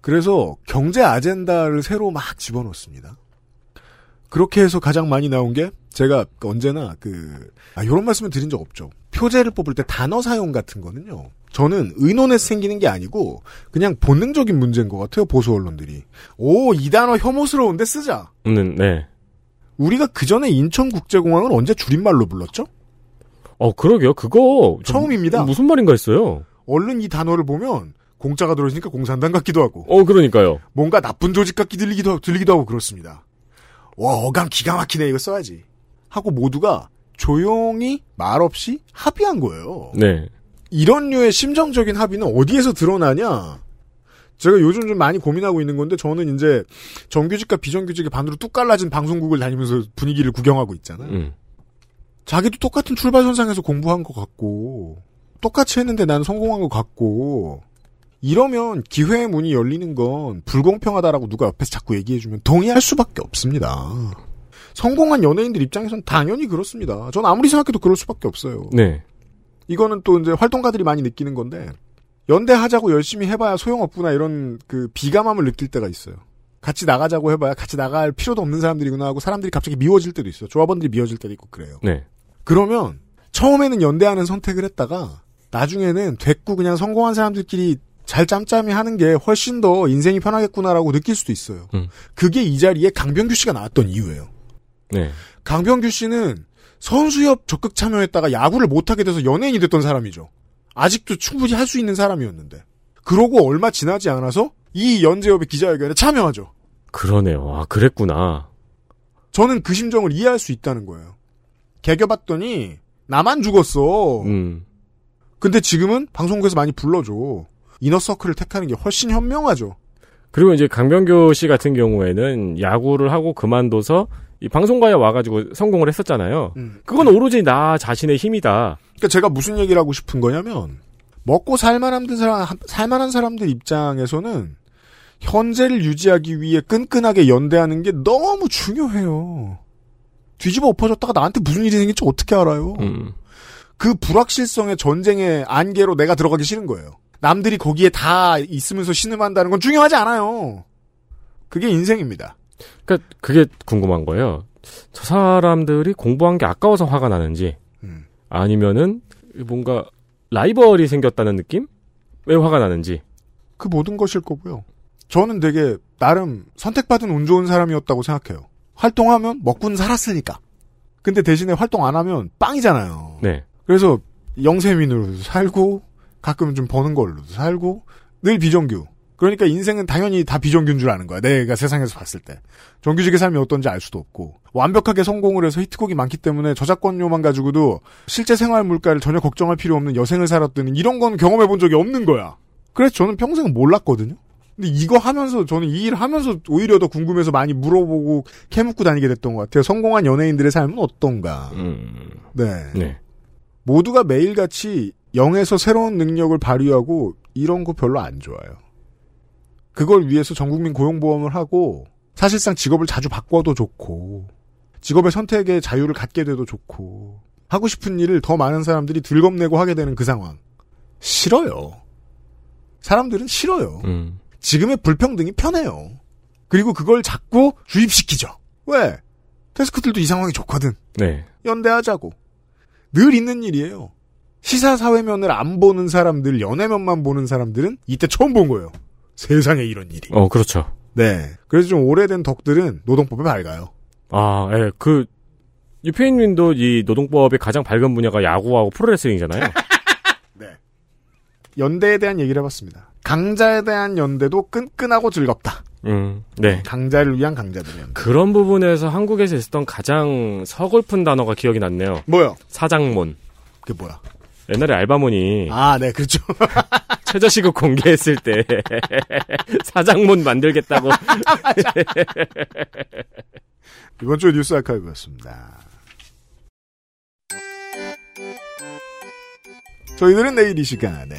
그래서 경제 아젠다를 새로 막 집어넣습니다. 그렇게 해서 가장 많이 나온 게 제가 언제나 그 아, 이런 말씀을 드린 적 없죠. 표제를 뽑을 때 단어 사용 같은 거는요. 저는 의논에서 생기는 게 아니고 그냥 본능적인 문제인 것 같아요. 보수 언론들이 오 이 단어 혐오스러운데 쓰자. 음, 네. 우리가 그 전에 인천국제공항을 언제 줄임말로 불렀죠? 어, 그러게요. 그거 처음입니다. 무슨 말인가 했어요. 얼른 이 단어를 보면 공짜가 들어있으니까 공산당 같기도 하고 어, 그러니까요. 뭔가 나쁜 조직 같기 들리기도 들리기도 하고 그렇습니다. 와 어감 기가 막히네 이거 써야지 하고 모두가 조용히 말없이 합의한 거예요. 네. 이런 류의 심정적인 합의는 어디에서 드러나냐? 제가 요즘 좀 많이 고민하고 있는 건데 저는 이제 정규직과 비정규직의 반으로 뚝 갈라진 방송국을 다니면서 분위기를 구경하고 있잖아요. 음. 자기도 똑같은 출발선상에서 공부한 것 같고 똑같이 했는데 난 성공한 것 같고 이러면 기회의 문이 열리는 건 불공평하다라고 누가 옆에서 자꾸 얘기해주면 동의할 수밖에 없습니다. 성공한 연예인들 입장에선 당연히 그렇습니다. 전 아무리 생각해도 그럴 수밖에 없어요. 네. 이거는 또 이제 활동가들이 많이 느끼는 건데 연대하자고 열심히 해봐야 소용없구나 이런 그 비감함을 느낄 때가 있어요. 같이 나가자고 해봐야 같이 나갈 필요도 없는 사람들이구나 하고 사람들이 갑자기 미워질 때도 있어요. 조합원들이 미워질 때도 있고 그래요. 네. 그러면 처음에는 연대하는 선택을 했다가 나중에는 됐고 그냥 성공한 사람들끼리 잘 짬짬이 하는 게 훨씬 더 인생이 편하겠구나라고 느낄 수도 있어요. 음. 그게 이 자리에 강병규 씨가 나왔던 이유예요. 네. 강병규 씨는 선수협 적극 참여했다가 야구를 못하게 돼서 연예인이 됐던 사람이죠. 아직도 충분히 할 수 있는 사람이었는데. 그러고 얼마 지나지 않아서 이 연재협의 기자회견에 참여하죠. 그러네요. 아, 그랬구나. 저는 그 심정을 이해할 수 있다는 거예요. 개겨봤더니 나만 죽었어. 음. 근데 지금은 방송국에서 많이 불러줘. 이너서클을 택하는 게 훨씬 현명하죠. 그리고 이제 강병규 씨 같은 경우에는 야구를 하고 그만둬서 이 방송가에 와가지고 성공을 했었잖아요. 음. 그건 오로지 나 자신의 힘이다. 그러니까 제가 무슨 얘기를 하고 싶은 거냐면 먹고 살만한 사람 살만한 사람들 입장에서는 현재를 유지하기 위해 끈끈하게 연대하는 게 너무 중요해요. 뒤집어 엎어졌다가 나한테 무슨 일이 생길지 어떻게 알아요? 음. 그 불확실성의 전쟁의 안개로 내가 들어가기 싫은 거예요. 남들이 거기에 다 있으면서 신음한다는 건 중요하지 않아요. 그게 인생입니다. 그러니까 그게 궁금한 거예요. 저 사람들이 공부한 게 아까워서 화가 나는지 음. 아니면은 뭔가 라이벌이 생겼다는 느낌? 왜 화가 나는지. 그 모든 것일 거고요. 저는 되게 나름 선택받은 운 좋은 사람이었다고 생각해요. 활동하면 먹고는 살았으니까. 근데 대신에 활동 안 하면 빵이잖아요. 네. 그래서 영세민으로도 살고 가끔 좀 버는 걸로도 살고 늘 비정규. 그러니까 인생은 당연히 다 비정규인 줄 아는 거야. 내가 세상에서 봤을 때. 정규직의 삶이 어떤지 알 수도 없고. 완벽하게 성공을 해서 히트곡이 많기 때문에 저작권료만 가지고도 실제 생활 물가를 전혀 걱정할 필요 없는 여생을 살았더니 이런 건 경험해 본 적이 없는 거야. 그래서 저는 평생 몰랐거든요. 근데 이거 하면서 저는 이 일을 하면서 오히려 더 궁금해서 많이 물어보고 캐묻고 다니게 됐던 것 같아요. 성공한 연예인들의 삶은 어떤가. 네. 네. 모두가 매일같이 0에서 새로운 능력을 발휘하고 이런 거 별로 안 좋아요. 그걸 위해서 전국민 고용보험을 하고 사실상 직업을 자주 바꿔도 좋고 직업의 선택의 자유를 갖게 돼도 좋고 하고 싶은 일을 더 많은 사람들이 들겁내고 하게 되는 그 상황. 싫어요. 사람들은 싫어요. 음. 지금의 불평등이 편해요. 그리고 그걸 자꾸 주입시키죠. 왜? 데스크들도 이 상황이 좋거든. 네. 연대하자고. 늘 있는 일이에요. 시사 사회면을 안 보는 사람들, 연애면만 보는 사람들은 이때 처음 본 거예요. 세상에 이런 일이. 어, 그렇죠. 네. 그래서 좀 오래된 덕들은 노동법에 밝아요. 아, 예, 그, 유페인님도 이 노동법의 가장 밝은 분야가 야구하고 프로레슬링이잖아요. 연대에 대한 얘기를 해봤습니다. 강자에 대한 연대도 끈끈하고 즐겁다. 음, 네. 강자를 위한 강자들의 연대. 그런 부분에서 한국에서 있었던 가장 서글픈 단어가 기억이 났네요. 뭐요? 사장몬. 그게 뭐야? 옛날에 알바몬이 아, 네, 그렇죠. 최저시급 공개했을 때 사장몬 만들겠다고. 이번 주 뉴스 아카이브였습니다. 저희들은 내일 이 시간에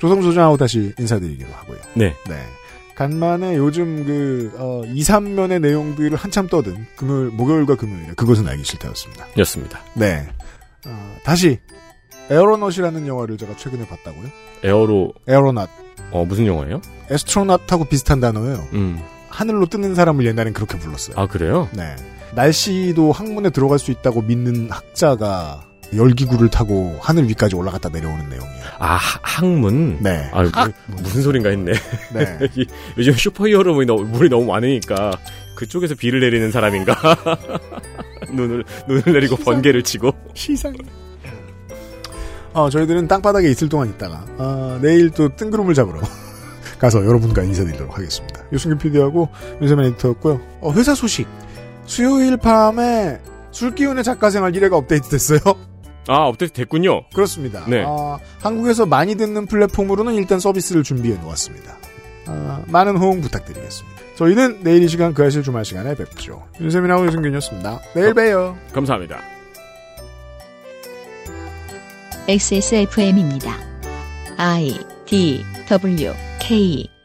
조성 소장하고 다시 인사드리기로 하고요. 네. 네. 간만에 요즘 그, 어, 2, 3면의 내용들을 한참 떠든 금요일, 목요일과 금요일에 그것은 알기 싫다였습니다. 였습니다. 네. 어, 다시, Aeronaut이라는 영화를 제가 최근에 봤다고요? Aero. Aeronaut. 어, 무슨 영화예요? astronaut하고 비슷한 단어예요. 음. 하늘로 뜨는 사람을 옛날엔 그렇게 불렀어요. 아, 그래요? 네. 날씨도 학문에 들어갈 수 있다고 믿는 학자가 열기구를 타고 하늘 위까지 올라갔다 내려오는 내용이에요. 아, 하- 항문? 네. 아, 무- 무슨 소린가 했네. 네. 이- 요즘 슈퍼히어로 물이 너무, 물이 너무 많으니까 그쪽에서 비를 내리는 사람인가? 눈을, 눈을 내리고 번개를 치고. 시상해. 어, 저희들은 땅바닥에 있을 동안 있다가, 어, 내일 또 뜬구름을 잡으러 가서 여러분과 인사드리도록 하겠습니다. 유승규 PD하고 윤세민 에디터였고요. 어, 회사 소식. 수요일 밤에 술기운의 작가생활 1회가 업데이트 됐어요. 아, 업데이트 됐군요. 그렇습니다. 네. 아, 한국에서 많이 듣는 플랫폼으로는 일단 서비스를 준비해 놓았습니다. 아, 많은 호응 부탁드리겠습니다. 저희는 내일 이 시간 그 아실 주말 시간에 뵙죠. 윤세민하고 유승균이었습니다. 내일 봬요. 감사합니다. XSFM입니다. I D W K